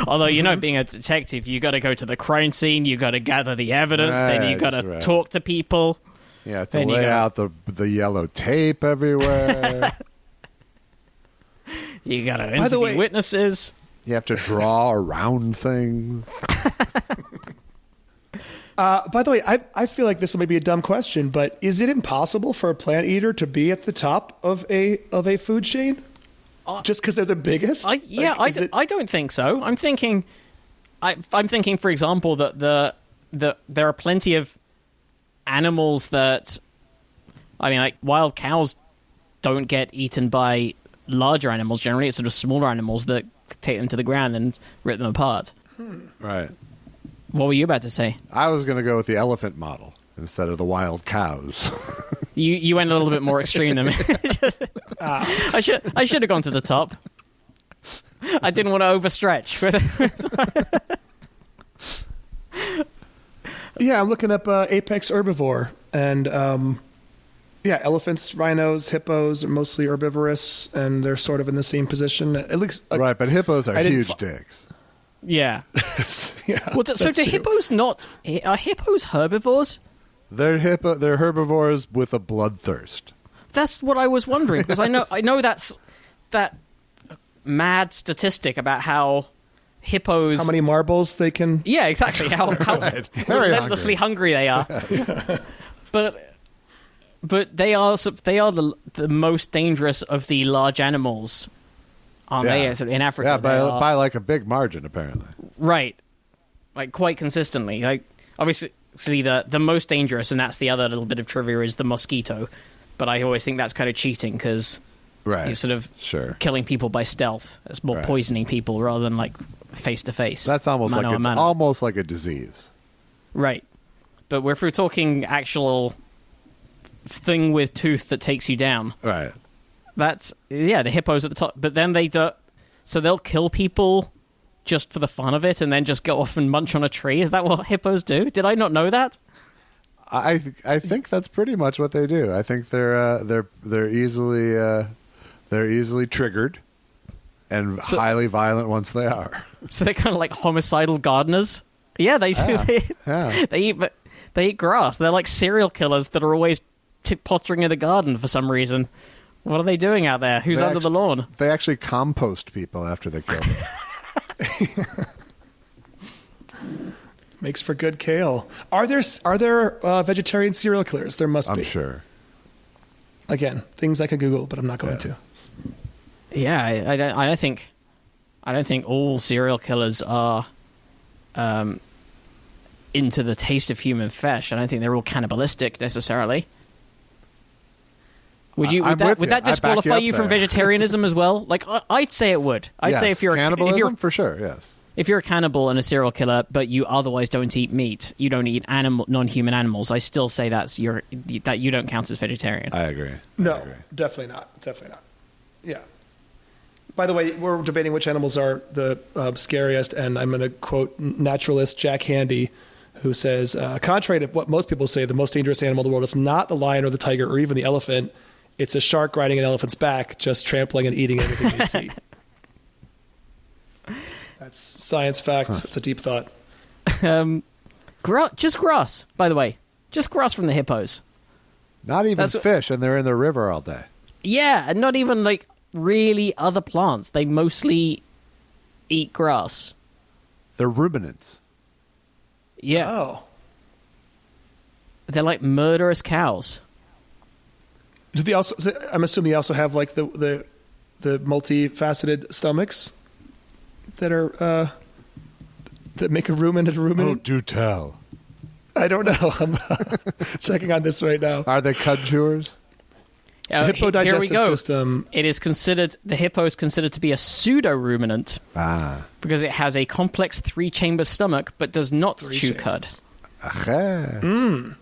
Speaker 1: Although, you
Speaker 3: Mm-hmm.
Speaker 1: know, being a detective, you got to go to the crime scene, you got to gather the evidence, then you
Speaker 4: Right,
Speaker 1: got to
Speaker 4: right.
Speaker 1: talk to people.
Speaker 4: Yeah, to
Speaker 1: Then you
Speaker 4: lay
Speaker 1: gotta-
Speaker 4: out the the yellow tape everywhere.
Speaker 1: You got to
Speaker 3: the
Speaker 1: interview
Speaker 3: way-
Speaker 1: witnesses.
Speaker 4: You have to draw around things.
Speaker 3: Uh, by the way, I, I feel like this may be a dumb question, but is it impossible for a plant eater to be at the top of a of a food chain? Just because they're the biggest?
Speaker 1: Uh, I, yeah,
Speaker 3: Like,
Speaker 1: I,
Speaker 3: it-
Speaker 1: I don't think so. I'm thinking, I, I'm thinking, for example, that the the there are plenty of animals that, I mean, like wild cows don't get eaten by larger animals. Generally, it's sort of smaller animals that take them to the ground and rip them apart.
Speaker 4: Right.
Speaker 1: What were you about to say?
Speaker 4: I was going to go with the elephant model instead of the wild cows.
Speaker 1: You you went a little bit more extreme than me. I should I should have gone to the top. I didn't want to overstretch.
Speaker 3: Yeah, I'm looking up uh, apex herbivore, and um, yeah, elephants, rhinos, hippos are mostly herbivorous, and they're sort of in the same position. At least, like,
Speaker 4: right, but hippos are
Speaker 3: I
Speaker 4: huge
Speaker 3: fi-
Speaker 4: dicks.
Speaker 1: yeah.
Speaker 3: yeah.
Speaker 1: Well, so do
Speaker 3: true.
Speaker 1: hippos not are hippos herbivores?
Speaker 4: They're hippo. They're herbivores with a bloodthirst.
Speaker 1: That's what I was wondering because I know I know that's that mad statistic about how hippos.
Speaker 3: How many marbles they can?
Speaker 1: Yeah, exactly. How, how
Speaker 4: Very
Speaker 1: relentlessly hungry. they are. but but they are they are the the most dangerous of the large animals, aren't
Speaker 4: Yeah.
Speaker 1: they? In Africa,
Speaker 4: Yeah, by
Speaker 1: are-
Speaker 4: by like a big margin, apparently.
Speaker 1: right, like quite consistently. Like obviously, the the most dangerous, and that's the other little bit of trivia is the mosquito. but I always think that's kind of cheating because
Speaker 4: Right.
Speaker 1: you're sort of
Speaker 4: sure.
Speaker 1: killing people by stealth. It's more
Speaker 4: Right.
Speaker 1: poisoning people rather than like face to face.
Speaker 4: That's almost like
Speaker 1: a,
Speaker 4: almost like a disease.
Speaker 1: Right. But if we're talking actual thing with tooth that takes you down,
Speaker 4: Right.
Speaker 1: that's yeah, the hippos at the top. But then they do, so they'll kill people just for the fun of it, and then just go off and munch on a tree. Is that what hippos do? Did I not know that?
Speaker 4: I I think that's pretty much what they do. I think they're uh, they're they're easily uh, they're easily triggered and
Speaker 1: So-
Speaker 4: highly violent once they are.
Speaker 1: So they're kind of like homicidal gardeners. Yeah, they do.
Speaker 4: Yeah.
Speaker 1: They,
Speaker 4: Yeah.
Speaker 1: they eat, but they eat grass. They're like serial killers that are always t- pottering in the garden for some reason. What are they doing out there? Who's
Speaker 4: They
Speaker 1: under
Speaker 4: actu-
Speaker 1: the lawn?
Speaker 4: They actually compost people after they kill them.
Speaker 3: Makes for good kale. Are there are there uh, vegetarian serial killers? There must
Speaker 4: I'm
Speaker 3: be.
Speaker 4: sure.
Speaker 3: Again, things I could Google, but I'm not going
Speaker 4: Yeah.
Speaker 3: to.
Speaker 1: Yeah, I, I don't. I don't think. I don't think all serial killers are um, into the taste of human flesh. I don't think they're all cannibalistic necessarily. Would you? Would
Speaker 4: I'm
Speaker 1: that,
Speaker 4: with
Speaker 1: would
Speaker 4: you.
Speaker 1: that
Speaker 4: I back you
Speaker 1: disqualify you, from vegetarianism as well? Like, I, I'd say it would. I'd say if you're a,
Speaker 4: cannibalism
Speaker 1: if you're
Speaker 4: for sure, yes.
Speaker 1: if you're a cannibal and a serial killer, but you otherwise don't eat meat, you don't eat animal, non-human animals. I still say that's your that you don't count as vegetarian.
Speaker 4: I agree. I
Speaker 3: No,
Speaker 4: agree.
Speaker 3: definitely not. Definitely not. Yeah. By the way, we're debating which animals are the uh, scariest, and I'm going to quote naturalist Jack Handey, who says, uh, contrary to what most people say, the most dangerous animal in the world is not the lion or the tiger or even the elephant. It's a shark riding an elephant's back, just trampling and eating everything they see. That's science fact. It's a deep thought.
Speaker 1: Um, gra- just grass, by the way, just grass from the hippos.
Speaker 4: Not even
Speaker 1: That's what-
Speaker 4: fish, and they're in the river all day.
Speaker 1: Yeah, and not even like really other plants. They mostly eat grass.
Speaker 4: They're ruminants.
Speaker 1: Yeah,
Speaker 3: Oh.
Speaker 1: they're like murderous cows.
Speaker 3: Do they also? I'm assuming they also have like the the the multifaceted stomachs that are uh, that make a ruminant a
Speaker 4: Oh, do tell.
Speaker 3: I don't know. I'm checking on this right now.
Speaker 4: Are they cud chewers?
Speaker 1: Uh,
Speaker 3: Hippo
Speaker 1: he- here we
Speaker 3: digestive
Speaker 1: go.
Speaker 3: system.
Speaker 1: It is considered the hippo is considered to be a pseudo ruminant
Speaker 4: Ah.
Speaker 1: because it has a complex three chamber stomach but does not
Speaker 3: Three
Speaker 1: chew
Speaker 3: chambers.
Speaker 1: cud.
Speaker 4: Ache.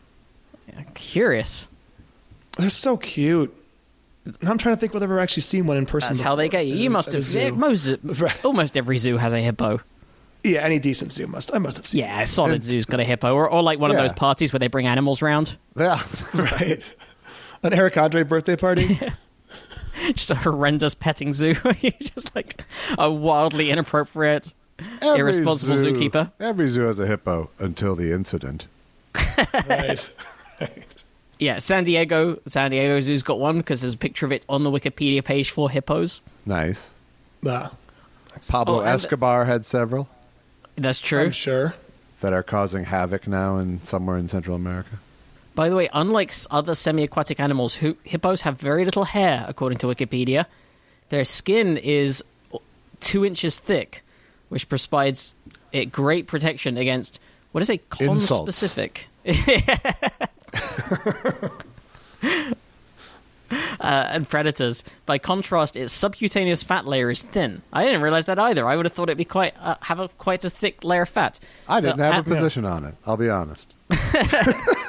Speaker 1: Curious.
Speaker 3: They're so cute. I'm trying to think whether I've ever actually seen one in person.
Speaker 1: That's how they get you. You must have.
Speaker 3: zoo.
Speaker 1: yeah, most,
Speaker 3: Right.
Speaker 1: almost every zoo has a hippo.
Speaker 3: Yeah, any decent zoo must. I must have seen.
Speaker 1: Yeah, a solid
Speaker 4: And-
Speaker 1: zoo's got a hippo, or, or like one
Speaker 4: Yeah.
Speaker 1: of those parties where they bring animals round.
Speaker 4: Yeah.
Speaker 3: right. An Eric Andre birthday party.
Speaker 1: Just a horrendous petting zoo. just like a wildly inappropriate.
Speaker 4: Every
Speaker 1: Irresponsible
Speaker 4: zoo-
Speaker 1: zookeeper.
Speaker 4: Every zoo has a hippo until the incident.
Speaker 3: right. right.
Speaker 1: Yeah, San Diego. San Diego Zoo's got one because there's a picture of it on the Wikipedia page for hippos.
Speaker 4: Nice.
Speaker 3: Nah,
Speaker 4: Pablo
Speaker 1: Oh, and-
Speaker 4: Escobar had several
Speaker 1: That's true.
Speaker 3: I'm sure.
Speaker 4: that are causing havoc now in somewhere in Central America.
Speaker 1: By the way, unlike other semi-aquatic animals, who, hippos have very little hair, according to Wikipedia. Their skin is two inches thick, which provides it great protection against what is a
Speaker 4: Insults.
Speaker 1: conspecific. Uh, and predators. By contrast, its subcutaneous fat layer is thin. I didn't realize that either. I would have thought it'd be quite uh, have a quite a thick layer of fat.
Speaker 4: I didn't
Speaker 1: The
Speaker 4: have a position on it. I'll be honest.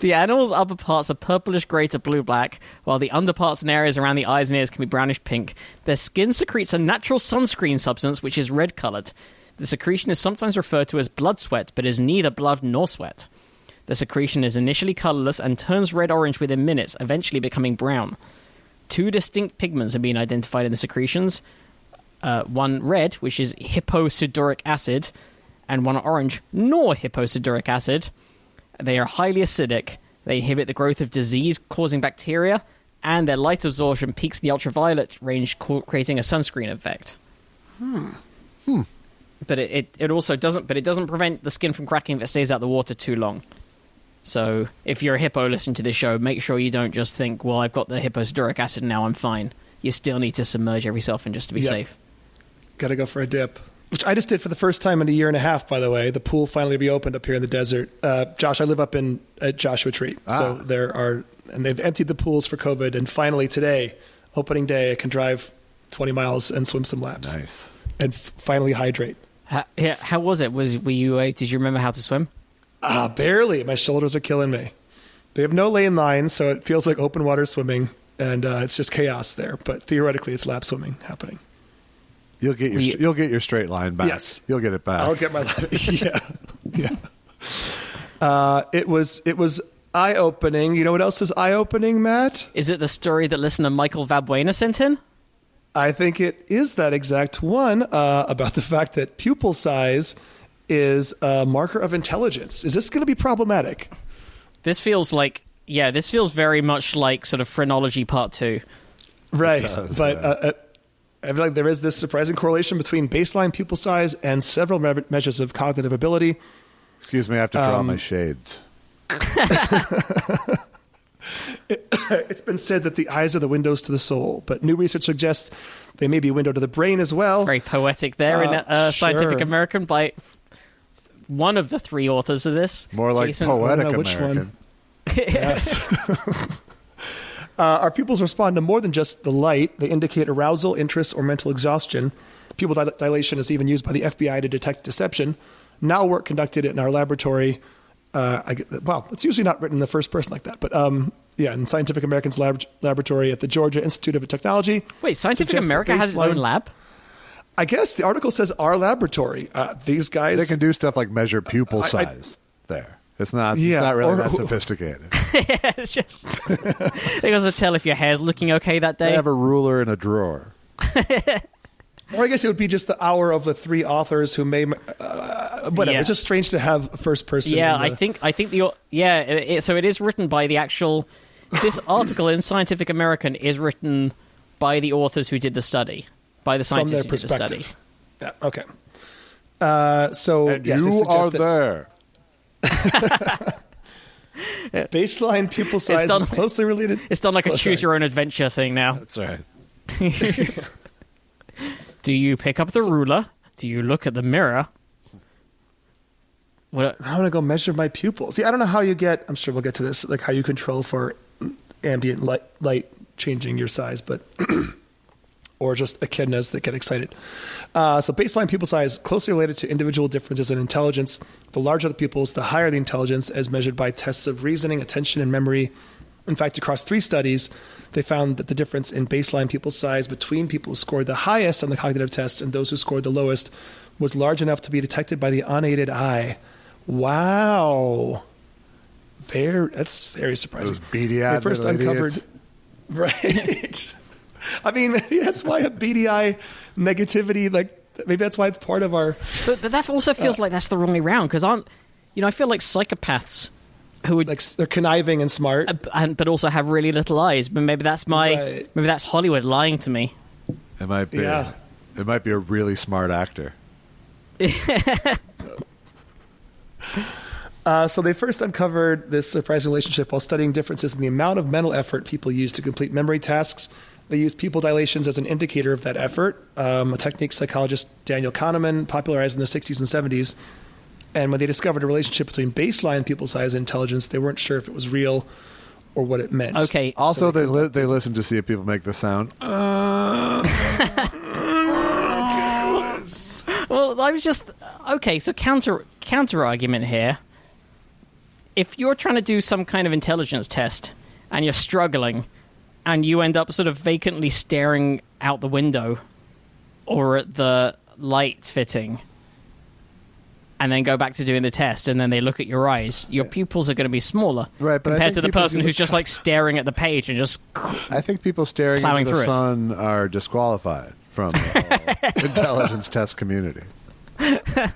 Speaker 1: The animal's upper parts are purplish grey to blue black, while the underparts and areas around the eyes and ears can be brownish pink. Their skin secretes a natural sunscreen substance which is red coloured. The secretion is sometimes referred to as blood sweat, but is neither blood nor sweat. The secretion is initially colourless and turns red orange within minutes, eventually becoming brown. Two distinct pigments have been identified in the secretions uh, one red, which is hipposudoric acid, and one orange, nor hipposudoric acid. They are highly acidic. They inhibit the growth of disease causing bacteria, and their light absorption peaks the ultraviolet range, creating a sunscreen effect. Hmm. But it, it, it also doesn't. But it doesn't prevent the skin from cracking if it stays out the water too long. So if you're a hippo listening to this show, make sure you don't just think, "Well, I've got the hipposudoric acid now, I'm fine." You still need to submerge every so often just to be
Speaker 3: Yep.
Speaker 1: safe.
Speaker 3: Got to go for a dip. which I just did for the first time in a year and a half. By the way, the pool finally reopened up here in the desert. Uh, Josh, I live up in at Joshua Tree, so
Speaker 4: Ah.
Speaker 3: there are, and they've emptied the pools for COVID. And finally today, opening day, I can drive 20 miles and swim some laps,
Speaker 4: Nice.
Speaker 3: and f- finally hydrate.
Speaker 1: How, yeah, how was it? Was were you? Uh, did you remember how to swim?
Speaker 3: Ah, barely. My shoulders are killing me. They have no lane lines, so it feels like open water swimming, and uh, it's just chaos there. But theoretically, it's lap swimming happening.
Speaker 4: You'll get your
Speaker 1: Were you-
Speaker 4: str- you'll get your straight line back.
Speaker 3: Yes.
Speaker 4: You'll get it back.
Speaker 3: I'll get my yeah, yeah. Uh, it was it was eye opening. You know what else is eye opening, Matt?
Speaker 1: Is it the story that listener Michael Valbuena sent in?
Speaker 3: I think it is that exact one uh, about the fact that pupil size is a marker of intelligence. Is this going to be problematic?
Speaker 1: This feels like yeah, this feels very much like sort of phrenology part two.
Speaker 3: Right,
Speaker 4: does,
Speaker 3: but
Speaker 4: yeah.
Speaker 3: uh, uh, I feel like there is this surprising correlation between baseline pupil size and several me- measures of cognitive ability.
Speaker 4: Excuse me, I have to draw
Speaker 3: Um,
Speaker 4: my shades.
Speaker 3: It's been said that the eyes are the windows to the soul, but new research suggests they may be a window to the brain as well.
Speaker 1: Very poetic there in
Speaker 3: Uh,
Speaker 1: uh, Scientific. American by f- one of the three authors of this.
Speaker 4: More like
Speaker 1: Jason-
Speaker 4: poetic
Speaker 3: I don't know which
Speaker 4: American.
Speaker 3: Yes. uh, our pupils respond to more than just the light. They indicate arousal, interest, or mental exhaustion. Pupil dil- dilation is even used by the FBI to detect deception. Now, work conducted in our laboratory. Uh, I get, well, it's usually not written in the first person like that, but um, yeah, in Scientific American's lab- laboratory at the Georgia Institute of Technology.
Speaker 1: Wait, Scientific
Speaker 3: suggests that
Speaker 1: America has its own lab?
Speaker 3: I guess the article says our laboratory. Uh, these guys.
Speaker 4: They can do stuff like measure pupil
Speaker 3: I- I-
Speaker 4: size. there, it's not.
Speaker 3: Yeah,
Speaker 4: it's not really
Speaker 3: or-
Speaker 4: that sophisticated.
Speaker 1: it's just they got to tell if your hair's looking okay that day.
Speaker 4: they have a ruler in a drawer.
Speaker 3: Or I guess it would be just the hour of the three authors who may. Uh, whatever.
Speaker 1: Yeah.
Speaker 3: It's just strange to have first person.
Speaker 1: yeah,
Speaker 3: in
Speaker 1: I think I think the yeah. It, it- so it is written by the actual. This article in Scientific American is written by the authors who did the study, by the
Speaker 3: from their
Speaker 1: who did the study.
Speaker 3: perspective. Yeah. Okay. Uh, so
Speaker 4: And
Speaker 3: yes,
Speaker 4: you are
Speaker 3: that
Speaker 4: there.
Speaker 3: baseline pupil size it's
Speaker 1: done-
Speaker 3: is closely related.
Speaker 1: It's done like a
Speaker 3: Oh,
Speaker 1: choose
Speaker 3: sorry.
Speaker 1: your own adventure thing now.
Speaker 4: That's right.
Speaker 1: Do you pick up the ruler? Do you look at the mirror? What?
Speaker 3: I'm gonna go measure my pupils. See, I don't know how you get. I'm sure we'll get to this, like how you control for ambient light, light changing your size, but or just echidnas that get excited. Uh, so baseline pupil size closely related to individual differences in intelligence. The larger the pupils, the higher the intelligence, as measured by tests of reasoning, attention, and memory. In fact, across three studies, they found that the difference in baseline pupil size between people who scored the highest on the cognitive tests and those who scored the lowest was large enough to be detected by the unaided eye. Wow. Very that's very surprising.
Speaker 4: Those beady-eyed
Speaker 3: They first uncovered
Speaker 4: idiots.
Speaker 3: Right. I mean, maybe that's why a beady eye negativity, like maybe that's why it's part of our
Speaker 1: But, but that also feels like that's the wrong way round because aren't you know I feel like psychopaths who would
Speaker 3: like they're conniving and smart.
Speaker 1: uh, and but also have really little eyes. But maybe that's my
Speaker 3: Right.
Speaker 1: maybe that's Hollywood lying to me.
Speaker 4: It might be.
Speaker 3: Yeah.
Speaker 4: It might be a really smart actor.
Speaker 3: Uh, so they first uncovered this surprising relationship while studying differences in the amount of mental effort people use to complete memory tasks. They used pupil dilations as an indicator of that effort, um, a technique psychologist Daniel Kahneman popularized in the 60s and 70s. And when they discovered a relationship between baseline pupil size and intelligence, they weren't sure if it was real or what it meant.
Speaker 1: Okay,
Speaker 4: Also, they li- they listen to see if people make the sound.
Speaker 1: Well, I was just okay. So counter counter argument here. If you're trying to do some kind of intelligence test and you're struggling, and you end up sort of vacantly staring out the window or at the light fitting, and then go back to doing the test, and then they look at your eyes, your pupils are going to be smaller
Speaker 4: Right, but
Speaker 1: compared to the person who's
Speaker 4: the
Speaker 1: just like staring at the page and just
Speaker 4: I think people staring at the
Speaker 1: through it.
Speaker 4: sun are disqualified from the whole intelligence test community.
Speaker 3: I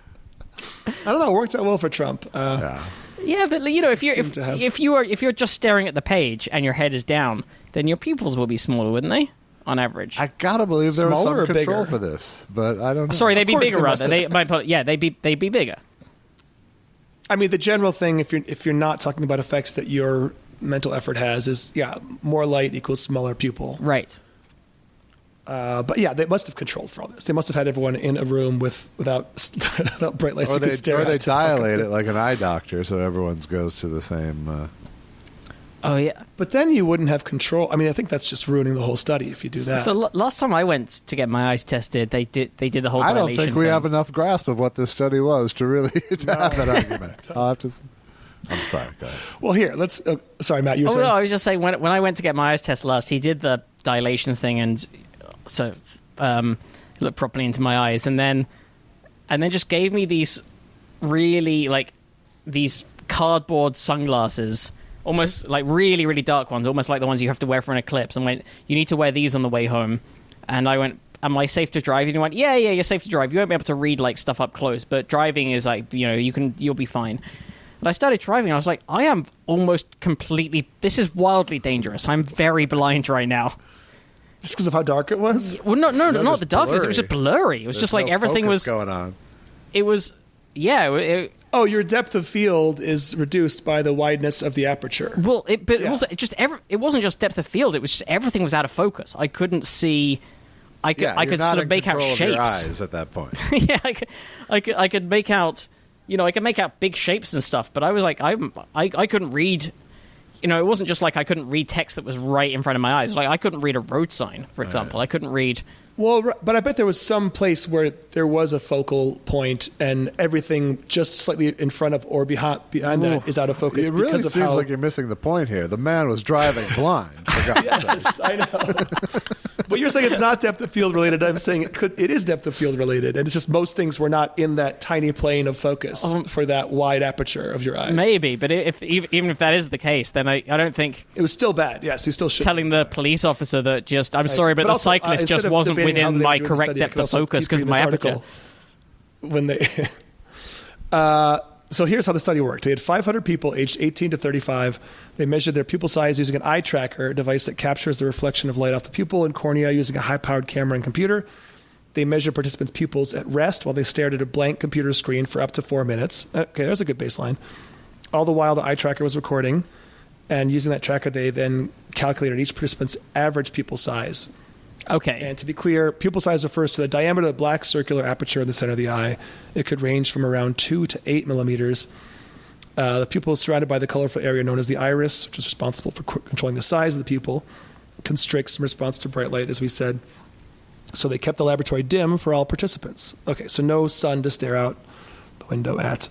Speaker 3: don't know. It worked out well for Trump. Uh,
Speaker 4: Yeah.
Speaker 1: Yeah, but you know, if you
Speaker 3: Seem
Speaker 1: if, if you are if you're just staring at the page and your head is down, then your pupils will be smaller, wouldn't they? On average.
Speaker 4: I gotta believe there was
Speaker 3: Smaller
Speaker 4: some control
Speaker 3: bigger?
Speaker 4: for this, but I don't oh, know.
Speaker 1: Sorry, they'd be bigger
Speaker 3: they
Speaker 1: rather. They my yeah, they'd be they'd be bigger.
Speaker 3: I mean, the general thing, if you're if you're not talking about effects that your mental effort has, is yeah, more light equals smaller pupil.
Speaker 1: Right.
Speaker 3: Uh, but yeah, they must have controlled for all this. They must have had everyone in a room with without without bright lights
Speaker 4: or
Speaker 3: you
Speaker 4: they,
Speaker 3: could stare
Speaker 4: or they
Speaker 3: at to fuck up
Speaker 4: dilate it like an eye doctor, so everyone's goes to the same. Uh,
Speaker 1: Oh yeah.
Speaker 3: But then you wouldn't have control. I mean, I think that's just ruining the whole study if you do that.
Speaker 1: So l- last time I went to get my eyes tested, they did they did the whole.
Speaker 4: I don't think we
Speaker 1: thing.
Speaker 4: have enough grasp of what this study was to really to have that argument. I'll have to. I'm sorry. Go ahead.
Speaker 3: well, here, let's. Uh, sorry, Matt, you were
Speaker 1: Oh
Speaker 3: saying.
Speaker 1: no, I was just saying when when I went to get my eyes tested last, he did the dilation thing and so um, looked properly into my eyes, and then and then just gave me these really like these cardboard sunglasses, almost like really really dark ones, almost like the ones you have to wear for an eclipse. And went, you need to wear these on the way home. And I went, am I safe to drive? And he went, yeah, yeah, you're safe to drive. You won't be able to read like stuff up close, but driving is like you know you can you'll be fine. And I started driving. I was like, I am almost completely. This is wildly dangerous. I'm very blind right now.
Speaker 3: Just because of how dark it was?
Speaker 1: Well, no, no,
Speaker 4: No,
Speaker 1: not the darkness. It was just blurry. It was
Speaker 4: There's
Speaker 1: just like
Speaker 4: no
Speaker 1: everything
Speaker 4: focus
Speaker 1: was.
Speaker 4: going on.
Speaker 1: It was, yeah. It,
Speaker 3: Oh, your depth of field is reduced by the wideness of the aperture.
Speaker 1: well, it, but
Speaker 3: Yeah.
Speaker 1: it was it just every, It wasn't just depth of field. It was just everything was out of focus. I couldn't see. I could.
Speaker 4: Yeah,
Speaker 1: I could sort of make out
Speaker 4: control of
Speaker 1: shapes.
Speaker 4: your eyes at that point.
Speaker 1: yeah, I could, I could. I could make out. You know, I could make out big shapes and stuff. But I was like, I'm. I. I couldn't read. You know, it wasn't just like I couldn't read text that was right in front of my eyes. Like I couldn't read a road sign, for example. I couldn't read.
Speaker 3: Well, but I bet there was some place where there was a focal point and everything just slightly in front of or behind, behind that is out of focus
Speaker 4: It really
Speaker 3: because of
Speaker 4: seems
Speaker 3: how.
Speaker 4: like you're missing the point here. The man was driving blind. For God's
Speaker 3: yes, I know. but you're saying it's not depth of field related. I'm saying it could. It is depth of field related, and it's just most things were not in that tiny plane of focus for that wide aperture of your eyes.
Speaker 1: Maybe, but if even even if that is the case, then I, I don't think
Speaker 3: it was still bad. Yes, you still should.
Speaker 1: telling the police officer that just I'm sorry, but,
Speaker 3: But
Speaker 1: the
Speaker 3: also, uh,
Speaker 1: cyclist
Speaker 3: instead
Speaker 1: just wasn't
Speaker 3: debating how
Speaker 1: within my
Speaker 3: were doing the
Speaker 1: correct depth of focus because my aperture.
Speaker 3: article When they. Uh, so here's how the study worked. They had 500 people aged 18 to 35. They measured their pupil size using an eye tracker, a device that captures the reflection of light off the pupil and cornea using a high-powered camera and computer. They measured participants' pupils at rest while they stared at a blank computer screen for up to four minutes. Okay, there's a good baseline. All the while, the eye tracker was recording, and using that tracker, they then calculated each participant's average pupil size.
Speaker 1: Okay,
Speaker 3: And to be clear, pupil size refers to the diameter of the black circular aperture in the center of the eye. It could range from around 2 to 8 millimeters. Uh, the pupil is surrounded by the colorful area known as the iris, which is responsible for controlling the size of the pupil. Constricts in response to bright light, as we said. So they kept the laboratory dim for all participants. Okay, so no sun to stare out the window at.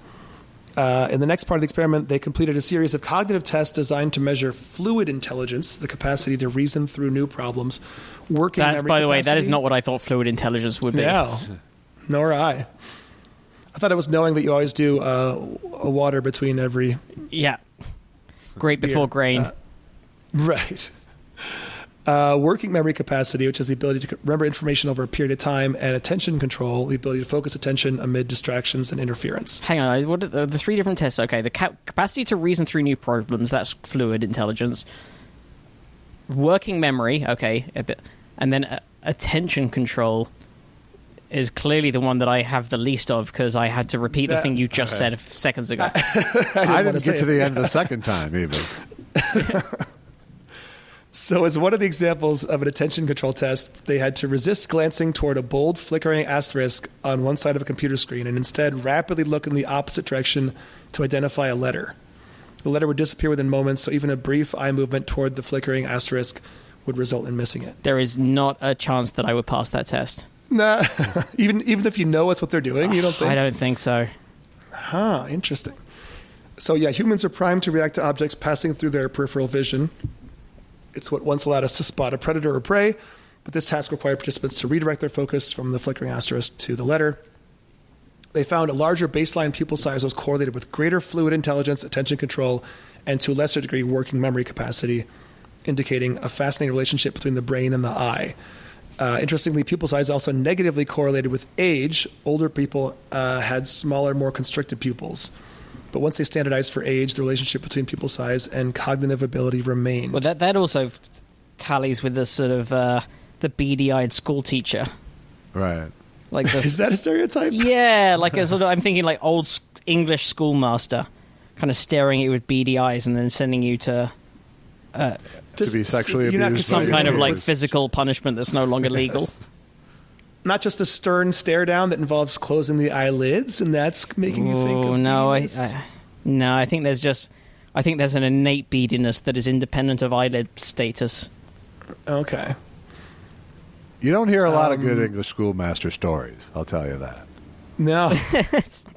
Speaker 3: Uh, in the next part of the experiment, they completed a series of cognitive tests designed to measure fluid intelligence, the capacity to reason through new problems. Working
Speaker 1: that's by the way, that is not what I thought fluid intelligence would be.
Speaker 3: Yeah, nor I. I thought it was knowing that you always do uh, a water between every
Speaker 1: Yeah. Great before
Speaker 3: Beer.
Speaker 1: grain.
Speaker 3: Uh, right. Uh, working memory capacity, which is the ability to remember information over a period of time, and attention control, the ability to focus attention amid distractions and interference.
Speaker 1: Hang on, what are the, the three different tests? Okay, the cap- capacity to reason through new problems, that's fluid intelligence. Working memory, okay, a bit, and then uh, attention control is clearly the one that I have the least of because I had to repeat the thing you just said seconds ago.
Speaker 4: I
Speaker 3: wanna
Speaker 4: didn't get to
Speaker 3: it.
Speaker 4: the end the second time even.
Speaker 3: So, as one of the examples of an attention control test, they had to resist glancing toward a bold, flickering asterisk on one side of a computer screen and instead rapidly look in the opposite direction to identify a letter. The letter would disappear within moments, so even a brief eye movement toward the flickering asterisk would result in missing it.
Speaker 1: there is not a chance that I would pass that test.
Speaker 3: Nah, even even if you know what's what they're doing, you don't think.
Speaker 1: I don't think so.
Speaker 3: Huh, interesting. So, yeah, humans are primed to react to objects passing through their peripheral vision. It's what once allowed us to spot a predator or prey, but this task required participants to redirect their focus from the flickering asterisk to the letter. They found a larger baseline pupil size was correlated with greater fluid intelligence, attention control, and to a lesser degree, working memory capacity, indicating a fascinating relationship between the brain and the eye. Uh, interestingly, pupil size also negatively correlated with age. Older people uh, had smaller, more constricted pupils. But once they standardize for age, the relationship between pupil size and cognitive ability remained.
Speaker 1: Well, that that also tallies with the sort of uh, the beady-eyed school teacher,
Speaker 4: Right.
Speaker 1: like
Speaker 3: Is that a stereotype?
Speaker 1: yeah, like a sort of, I'm thinking like old English schoolmaster, kind of staring at you with beady eyes and then sending you to uh,
Speaker 4: to be sexually
Speaker 3: you're not
Speaker 4: abused.
Speaker 1: Some kind of like physical punishment that's no longer legal.
Speaker 3: Not just a stern stare down that involves closing the eyelids, and that's making you think
Speaker 1: Oh
Speaker 3: of
Speaker 1: no, I. I, no, I think there's just, I think there's an innate beadiness that is independent of eyelid status.
Speaker 3: Okay.
Speaker 4: You don't hear a lot of
Speaker 3: Um,
Speaker 4: good English schoolmaster stories. I'll tell you that.
Speaker 3: No,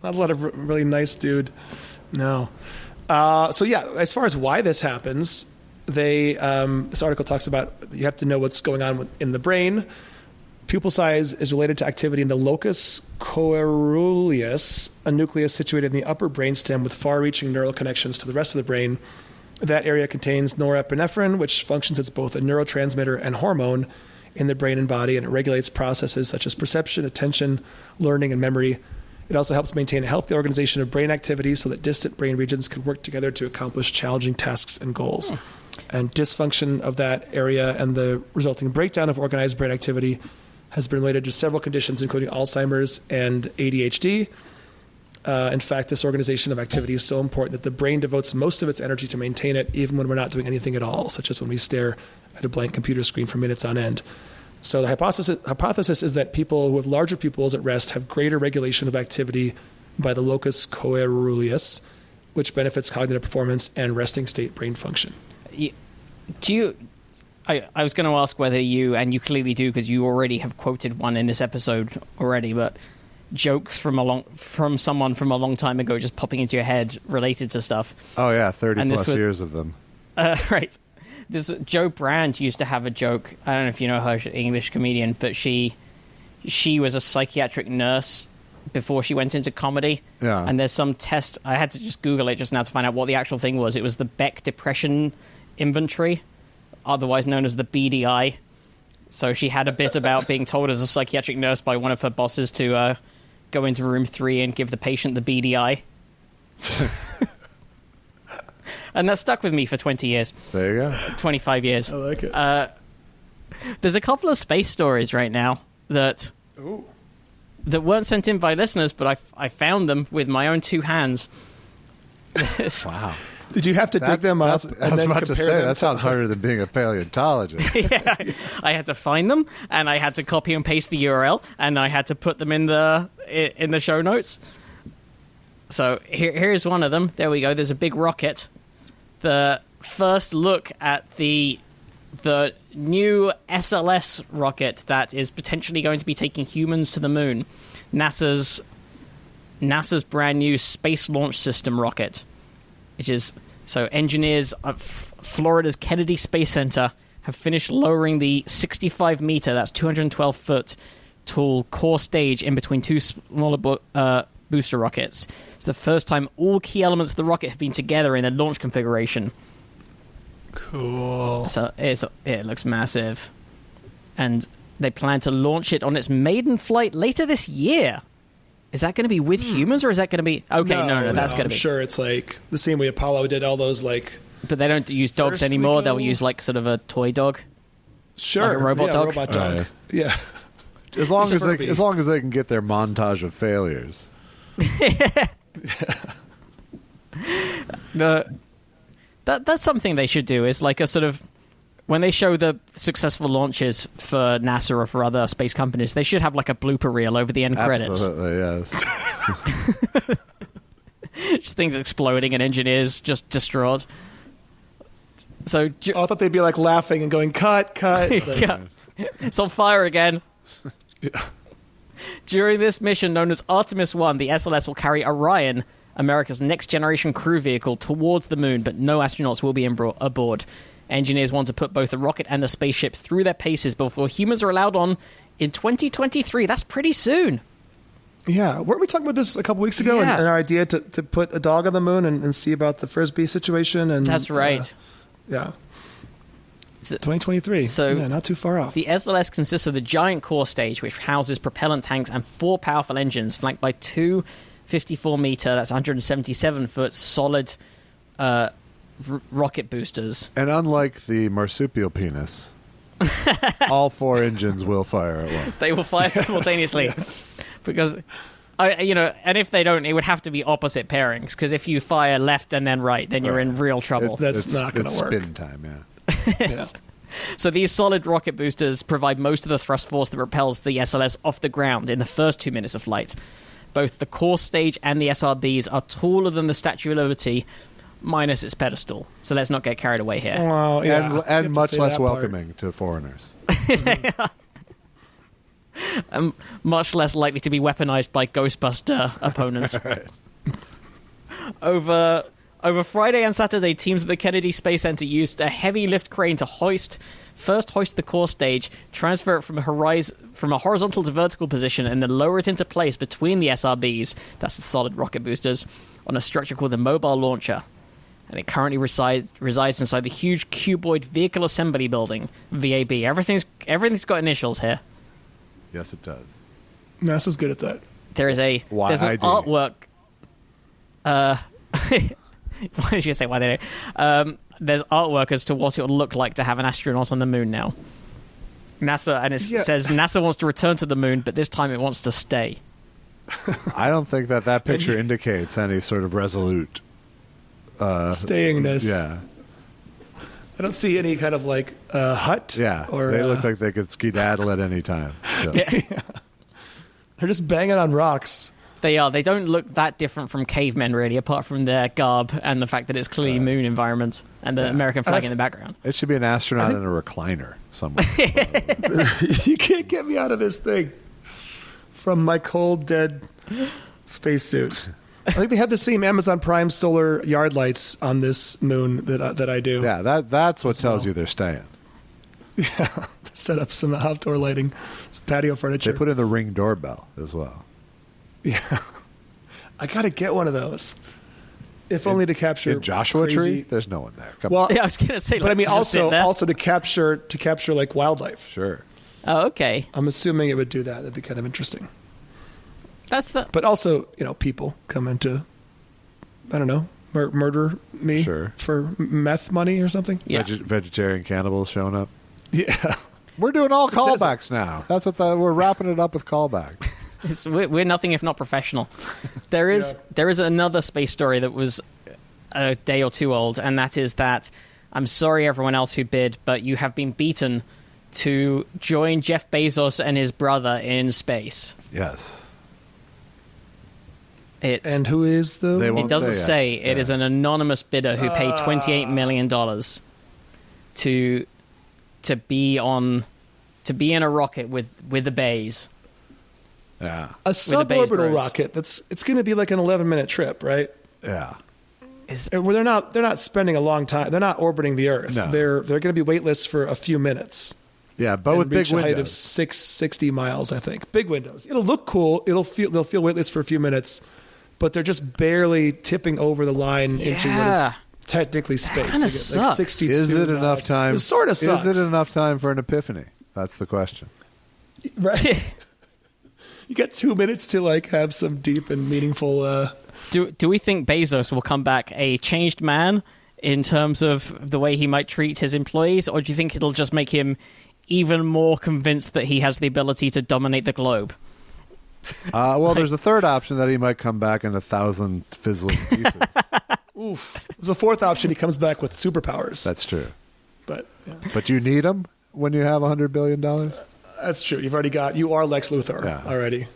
Speaker 3: not a lot of r- really nice dude. No. Uh, so yeah, as far as why this happens, they um, this article talks about you have to know what's going on in the brain. Pupil size is related to activity in the locus coeruleus, a nucleus situated in the upper brainstem with far-reaching neural connections to the rest of the brain. That area contains norepinephrine, which functions as both a neurotransmitter and hormone in the brain and body, and it regulates processes such as perception, attention, learning, and memory. It also helps maintain a healthy organization of brain activity so that distant brain regions can work together to accomplish challenging tasks and goals. Hmm. And dysfunction of that area and the resulting breakdown of organized brain activity has been related to several conditions, including Alzheimer's and ADHD. Uh, in fact, this organization of activity is so important that the brain devotes most of its energy to maintain it, even when we're not doing anything at all, such as when we stare at a blank computer screen for minutes on end. So the hypothesis, hypothesis is that people who have larger pupils at rest have greater regulation of activity by the locus coeruleus, which benefits cognitive performance and resting state brain function.
Speaker 1: Do you? I, I was going to ask whether you, and you clearly do because you already have quoted one in this episode already, but jokes from a long from someone from a long time ago just popping into your head related to stuff.
Speaker 4: Oh yeah, thirty
Speaker 1: And
Speaker 4: plus
Speaker 1: was-
Speaker 4: years of them.
Speaker 1: Uh, right. This Jo Brand used to have a joke. I don't know if you know her, she's an English comedian, but she she was a psychiatric nurse before she went into comedy.
Speaker 4: Yeah.
Speaker 1: And there's some test. I had to just Google it just now to find out what the actual thing was. It was the Beck Depression Inventory, otherwise known as the BDI. So she had a bit about being told as a psychiatric nurse by one of her bosses to uh, go into room three and give the patient the BDI. and that stuck with me for 20 years,
Speaker 4: There you go.
Speaker 1: 25 years.
Speaker 3: I like it.
Speaker 1: There's a couple of space stories right now that that weren't sent in by listeners, but I, I found them with my own two hands.
Speaker 4: Wow.
Speaker 3: Did you have to dig them up
Speaker 4: I
Speaker 3: and
Speaker 4: was
Speaker 3: then
Speaker 4: about to
Speaker 3: compare
Speaker 4: say
Speaker 3: them
Speaker 4: that sounds harder than being a paleontologist.
Speaker 1: yeah, I had to find them, and I had to copy and paste the URL, and I had to put them in the in the show notes. So here, here's one of them. There we go. There's a big rocket. The first look at the the new SLS rocket that is potentially going to be taking humans to the moon. NASA's NASA's brand new Space Launch System rocket, which is so engineers at F- Florida's Kennedy Space Center have finished lowering the 65 meter, that's 212 foot tall core stage in between two smaller bo- uh, booster rockets. It's the first time all key elements of the rocket have been together in a launch configuration.
Speaker 3: Cool.
Speaker 1: So it's, it looks massive. And they plan to launch it on its maiden flight later this year. Is that going to be with hmm. humans or is that going to be. Okay, no, no, that's going
Speaker 3: I'm
Speaker 1: to be.
Speaker 3: sure it's like the same way Apollo did all those like
Speaker 1: But they don't use dogs
Speaker 3: First we
Speaker 1: anymore. They'll use like sort of a toy dog.
Speaker 3: sure
Speaker 1: Like a robot
Speaker 3: yeah,
Speaker 1: dog?
Speaker 3: robot dog.
Speaker 4: Right.
Speaker 3: Yeah.
Speaker 4: As long as they,
Speaker 3: Furbies.
Speaker 4: as long as they can get their montage of failures. yeah.
Speaker 1: the that that's something they should do is like a sort of when they show the successful launches for NASA or for other space companies, they should have like a blooper reel over the end credits.
Speaker 4: Absolutely, yes.
Speaker 1: Just things exploding and engineers just distraught. So ju-
Speaker 3: Oh, I thought they'd be like laughing and going cut, cut. Like,
Speaker 1: yeah. it's on fire again. Yeah. During this mission known as Artemis 1, the SLS will carry Orion, America's next generation crew vehicle, towards the moon, but no astronauts will be embro- aboard. Engineers want to put both the rocket and the spaceship through their paces before humans are allowed on in 2023. That's pretty soon.
Speaker 3: Yeah, weren't we talking about this a couple weeks ago? And,
Speaker 1: Yeah.
Speaker 3: and our idea to, to put a dog on the moon and, and see about the frisbee situation. And
Speaker 1: That's right.
Speaker 3: uh, yeah,
Speaker 1: So-
Speaker 3: 2023.
Speaker 1: So-
Speaker 3: yeah, not too far off.
Speaker 1: The SLS consists of the giant core stage, which houses propellant tanks and four powerful engines, flanked by two 54 meter, that's 177 foot, solid uh, r- rocket boosters.
Speaker 4: and unlike the marsupial penis, all four engines will fire at once.
Speaker 1: They will fire simultaneously because. I, you know, and if they don't, it would have to be opposite pairings. Because if you fire left and then right, then you're in real trouble.
Speaker 3: That's
Speaker 4: It's-
Speaker 3: not gonna work.
Speaker 4: Spin time, yeah.
Speaker 3: Yeah.
Speaker 1: So these solid rocket boosters provide most of the thrust force that propels the SLS off the ground in the first two minutes of flight. Both the core stage and the SRBs are taller than the Statue of Liberty, minus its pedestal. So let's not get carried away here.
Speaker 3: Well, yeah,
Speaker 4: and and much less
Speaker 3: that part.
Speaker 4: welcoming to foreigners. And mm.
Speaker 1: um, much less likely to be weaponized by Ghostbuster opponents. Over over Friday and Saturday, teams at the Kennedy Space Center used a heavy lift crane to hoist first hoist the core stage, transfer it from a horizon from a horizontal to vertical position, and then lower it into place between the SRBs. That's the solid rocket boosters on a structure called the Mobile Launcher. And it currently resides resides inside the huge cuboid vehicle assembly building, VAB. Everything's everything's got initials here.
Speaker 4: Yes, it does.
Speaker 3: NASA's good at that.
Speaker 1: There is a there's an artwork. Uh, why did you say why they? do? Um, there's artwork as to what it would look like to have an astronaut on the moon now. NASA and it
Speaker 3: Yeah.
Speaker 1: says NASA wants to return to the moon, but this time it wants to stay.
Speaker 4: I don't think that that picture indicates any sort of resolute.
Speaker 3: Stayingness.
Speaker 4: Yeah,
Speaker 3: I don't see any kind of like uh, hut.
Speaker 4: yeah.
Speaker 3: Or
Speaker 4: they
Speaker 3: uh,
Speaker 4: look like they could skedaddle at any time. So.
Speaker 3: they're just banging on rocks.
Speaker 1: They are. They don't look that different from cavemen, really, apart from their garb and the fact that it's clearly moon environment and the American flag
Speaker 3: I-
Speaker 1: in the background.
Speaker 4: It should be an astronaut in a recliner somewhere.
Speaker 3: you can't get me out of this thing from my cold, dead spacesuit. I think they have the same Amazon Prime solar yard lights on this moon that I, that I do.
Speaker 4: yeah, that that's what tells
Speaker 3: well.
Speaker 4: you they're staying.
Speaker 3: Yeah, set up some outdoor lighting, some patio furniture.
Speaker 4: They put in the ring doorbell as well.
Speaker 3: Yeah, I got to get one of those, if only to capture
Speaker 4: In Joshua
Speaker 3: crazy-
Speaker 4: Tree, there's no one there. Come
Speaker 3: Well,
Speaker 4: on.
Speaker 1: Yeah, I was gonna say,
Speaker 3: but I mean, also also to capture to capture like wildlife.
Speaker 4: Sure.
Speaker 1: Oh, okay.
Speaker 3: I'm assuming it would do that. That'd be kind of interesting.
Speaker 1: That's the.
Speaker 3: But also, you know, people come into, I don't know, mur- murder me
Speaker 4: Sure.
Speaker 3: for meth money or something.
Speaker 1: Yeah.
Speaker 4: Veg- vegetarian cannibals showing up.
Speaker 3: Yeah.
Speaker 4: We're doing all
Speaker 3: doesn't-
Speaker 4: callbacks now. That's what the, we're wrapping it up with callback.
Speaker 1: It's, we're, we're nothing if not professional. There is
Speaker 3: Yeah.
Speaker 1: there is another space story that was a day or two old, and that is that I'm sorry everyone else who bid, but you have been beaten to join Jeff Bezos and his brother in space.
Speaker 4: Yes.
Speaker 1: It's
Speaker 3: And who is the?
Speaker 4: They
Speaker 1: it
Speaker 4: won't
Speaker 1: doesn't
Speaker 4: say
Speaker 1: say.
Speaker 4: yet.
Speaker 1: It is
Speaker 4: Yeah.
Speaker 1: an anonymous bidder who paid 28 million dollars to to be on to be in a rocket with with the Bays.
Speaker 4: Yeah.
Speaker 3: a suborbital
Speaker 1: Bros.
Speaker 3: rocket. That's it's going to be like an 11 minute trip, right?
Speaker 4: Yeah.
Speaker 1: Is
Speaker 3: Uh, Where they're not they're not spending a long time. They're not orbiting the Earth.
Speaker 4: No.
Speaker 3: They're they're going to be weightless for a few minutes.
Speaker 4: Yeah, but
Speaker 3: and
Speaker 4: with big
Speaker 3: reach a height of six sixty miles, I think. Big windows. It'll look cool. It'll feel they'll feel weightless for a few minutes, but they're just barely tipping over the line into what is technically space.
Speaker 1: kinda
Speaker 3: You
Speaker 1: sucks.
Speaker 3: Like 62
Speaker 4: Is it enough
Speaker 3: miles.
Speaker 4: time?
Speaker 3: It sort of sucks.
Speaker 4: Is it enough time for an epiphany? That's the question.
Speaker 3: Right. you got two minutes to like have some deep and meaningful. Uh,
Speaker 1: do do we think Bezos will come back a changed man in terms of the way he might treat his employees, or do you think it'll just make him even more convinced that he has the ability to dominate the globe?
Speaker 4: Uh, well, there's a third option that he might come back in a thousand fizzling pieces. Oof.
Speaker 3: There's a fourth option. He comes back with superpowers.
Speaker 4: That's true.
Speaker 3: but yeah,
Speaker 4: But you need them when you have a hundred billion dollars.
Speaker 3: that's true. You've already got. You are Lex Luthor
Speaker 4: Yeah.
Speaker 3: already.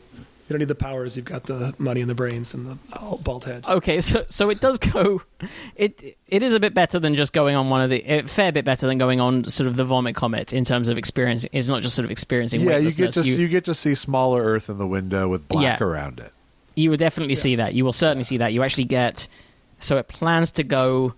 Speaker 3: You don't need the powers. You've got the money and the brains and the bald, bald head.
Speaker 1: Okay, so so it does go. It it is a bit better than just going on one of the a fair bit better than going on sort of the vomit comet in terms of experience. It's not just sort of experiencing
Speaker 4: Yeah, you get to
Speaker 1: you,
Speaker 4: you, get to see smaller Earth in the window with black
Speaker 1: Yeah.
Speaker 4: around it.
Speaker 1: you will definitely see that. You will certainly see that. You actually get. So it plans to go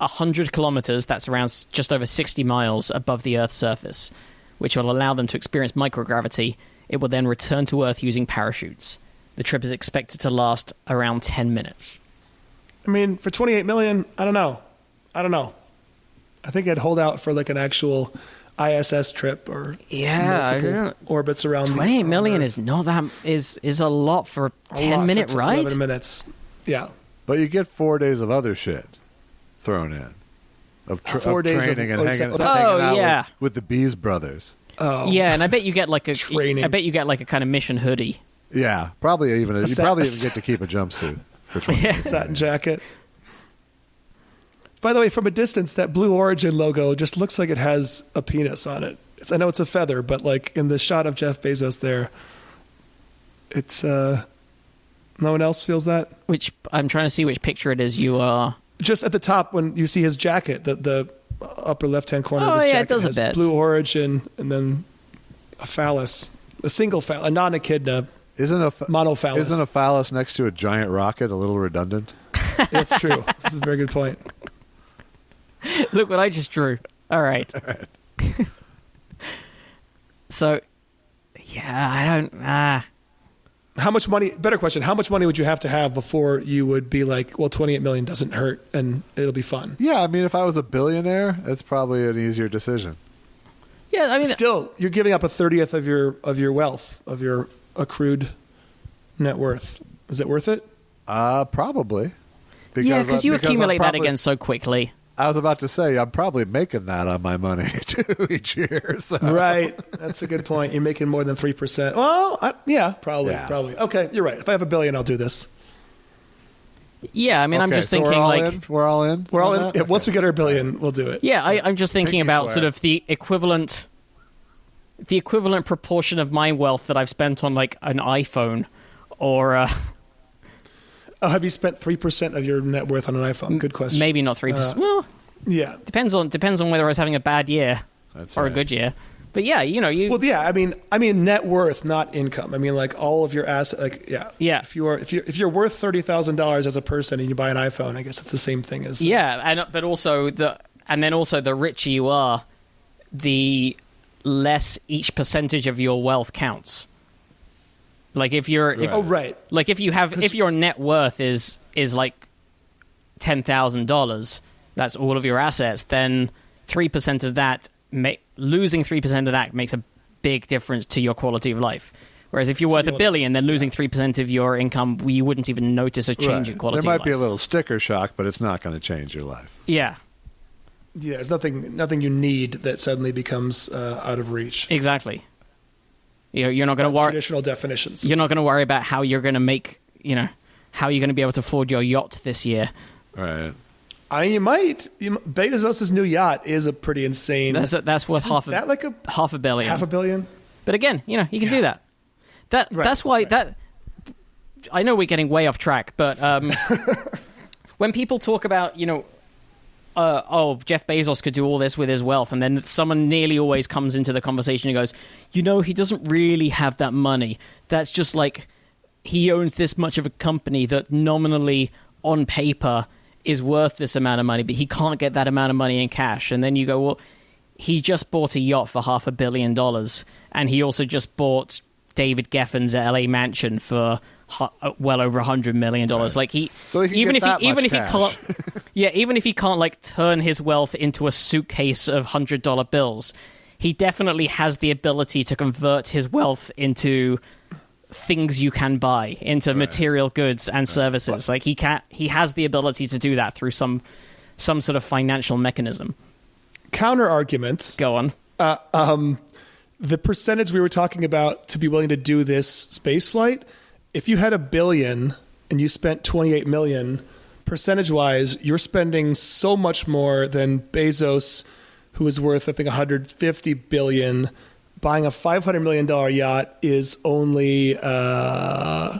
Speaker 1: hundred kilometers. That's around just over sixty miles above the Earth's surface, which will allow them to experience microgravity. It will then return to Earth using parachutes. The trip is expected to last around ten minutes.
Speaker 3: I mean, for 28 million, I don't know. I don't know. I think I'd hold out for like an actual ISS trip or
Speaker 1: Yeah,
Speaker 3: multiple orbits around. the-
Speaker 1: Twenty-eight
Speaker 3: around
Speaker 1: million
Speaker 3: Earth.
Speaker 1: is not that is is a lot for a
Speaker 3: A
Speaker 1: ten
Speaker 3: lot for
Speaker 1: minute
Speaker 3: 10,
Speaker 1: ride.
Speaker 3: 11 minutes. Yeah.
Speaker 4: But you get four days of other shit thrown in of, tr-
Speaker 3: Four
Speaker 4: of
Speaker 3: days of-
Speaker 4: training and
Speaker 3: oh,
Speaker 4: hanging,
Speaker 3: so-
Speaker 4: hanging
Speaker 1: Oh,
Speaker 4: out
Speaker 1: yeah.
Speaker 4: with, with the Bees brothers.
Speaker 3: Oh.
Speaker 1: Yeah, and I bet you get like a
Speaker 3: Training.
Speaker 1: I bet you get like a kind of mission hoodie.
Speaker 4: Yeah, probably even a, you
Speaker 3: sa-
Speaker 4: probably even get to keep a jumpsuit for twenty.
Speaker 1: Yeah.
Speaker 3: Satin jacket. By the way, from a distance, that Blue Origin logo just looks like it has a penis on it. It's, I know it's a feather, but like in the shot of Jeff Bezos there, it's uh, no one else feels that.
Speaker 1: Which I'm trying to see which picture it is you are.
Speaker 3: Just at the top, when you see his jacket, the the upper left hand corner
Speaker 1: Oh,
Speaker 3: of his
Speaker 1: yeah,
Speaker 3: jacket
Speaker 1: it does a
Speaker 3: has
Speaker 1: bit.
Speaker 3: Blue Origin, and then a phallus, a single phallus, a non echidna.
Speaker 4: Isn't a ph-
Speaker 3: Monophallus.
Speaker 4: Isn't a phallus next to a giant rocket a little redundant?
Speaker 3: That's true. That's a very good point.
Speaker 1: Look what I just drew. All right. so, yeah, I don't. Ah,
Speaker 3: How much money? Better question. How much money would you have to have before you would be like, well, twenty eight million doesn't hurt and it'll be fun.
Speaker 4: Yeah, I mean, if I was a billionaire, it's probably an easier decision.
Speaker 1: yeah. I mean,
Speaker 3: Still, you're giving up a thirtieth of your of your wealth of your accrued net worth. Is it worth it?
Speaker 4: Uh, probably.
Speaker 1: yeah,
Speaker 4: I-
Speaker 1: because you
Speaker 4: I'm
Speaker 1: accumulate that again so quickly.
Speaker 4: I was about to say I'm probably making that on my money too each year. So.
Speaker 3: Right. That's a good point. You're making more than three percent. Well, I, yeah, probably,
Speaker 4: Yeah.
Speaker 3: probably. Okay, you're right. If I have a billion, I'll do this.
Speaker 1: Yeah, I mean, I'm just
Speaker 4: so
Speaker 1: thinking
Speaker 4: we're all
Speaker 1: like.
Speaker 4: in? we're all in.
Speaker 3: We're all in.
Speaker 4: that?
Speaker 3: yeah, Once we get our billion, we'll do it.
Speaker 1: Yeah, I, I'm just thinking
Speaker 4: Pinky
Speaker 1: about
Speaker 4: swear.
Speaker 1: sort of the equivalent, the equivalent proportion of my wealth that I've spent on like an iPhone, or uh,
Speaker 3: Oh, have you spent three percent of your net worth on an iPhone? Good question.
Speaker 1: maybe not three percent. Uh, well,
Speaker 3: Yeah.
Speaker 1: depends on depends on whether I was having a bad year
Speaker 4: That's
Speaker 1: or a good year. But yeah, you know, you
Speaker 3: Well, yeah. I mean, I mean net worth, not income. I mean, like all of your assets. Like, yeah,
Speaker 1: Yeah.
Speaker 3: If you are, if you if you're worth thirty thousand dollars as a person and you buy an iPhone, I guess it's the same thing as uh,
Speaker 1: yeah, and but also the and then also the richer you are, the less each percentage of your wealth counts. Like if you're if
Speaker 3: Oh, right.
Speaker 1: like if you have
Speaker 3: 'Cause-
Speaker 1: if your net worth is is like ten thousand dollars, that's all of your assets. Then three percent of that, ma- losing three percent of that makes a big difference to your quality of life. Whereas if you're
Speaker 3: So
Speaker 1: worth a
Speaker 3: you'll-
Speaker 1: billion, then losing three percent of your income, you wouldn't even notice a change
Speaker 4: Right.
Speaker 1: in quality. Of life.
Speaker 4: There might
Speaker 1: of
Speaker 4: be a little sticker shock, but it's not going to change your life.
Speaker 1: yeah,
Speaker 3: Yeah, there's nothing nothing you need that suddenly becomes uh, out of reach.
Speaker 1: exactly. You're, you're not going to worry.
Speaker 3: Traditional definitions.
Speaker 1: You're not going to worry about how you're going to make. You know, how you're going to be able to afford your yacht this year.
Speaker 4: Right.
Speaker 3: I mean, you might. You, m- Bezos' new yacht is a pretty insane.
Speaker 1: That's that's worth half a
Speaker 3: that like a
Speaker 1: half a billion.
Speaker 3: half a billion?
Speaker 1: But again, you know, you can
Speaker 3: Yeah.
Speaker 1: do that. That
Speaker 3: Right,
Speaker 1: that's why
Speaker 3: right.
Speaker 1: that. I know we're getting way off track, but um, when people talk about you know, uh, oh Jeff Bezos could do all this with his wealth, and then someone nearly always comes into the conversation and goes, you know, he doesn't really have that money. That's just like he owns this much of a company that nominally on paper is worth this amount of money, but he can't get that amount of money in cash. And then you go, well, he just bought a yacht for half a billion dollars, and he also just bought David Geffen's LA mansion for Uh, well over a hundred million dollars. Like he,
Speaker 4: So he
Speaker 1: even if he, even if
Speaker 4: cash.
Speaker 1: he can't, yeah, even if he can't like turn his wealth into a suitcase of hundred dollar bills, he definitely has the ability to convert his wealth into things you can buy into material goods and services. Like he can, he has the ability to do that through some some sort of financial mechanism.
Speaker 3: Counter arguments.
Speaker 1: Go on.
Speaker 3: Uh, um, the percentage we were talking about to be willing to do this space flight, if you had a billion and you spent 28 million, percentage wise, you're spending so much more than Bezos, who is worth, I think, 150 billion. Buying a 500 million dollar yacht is only uh,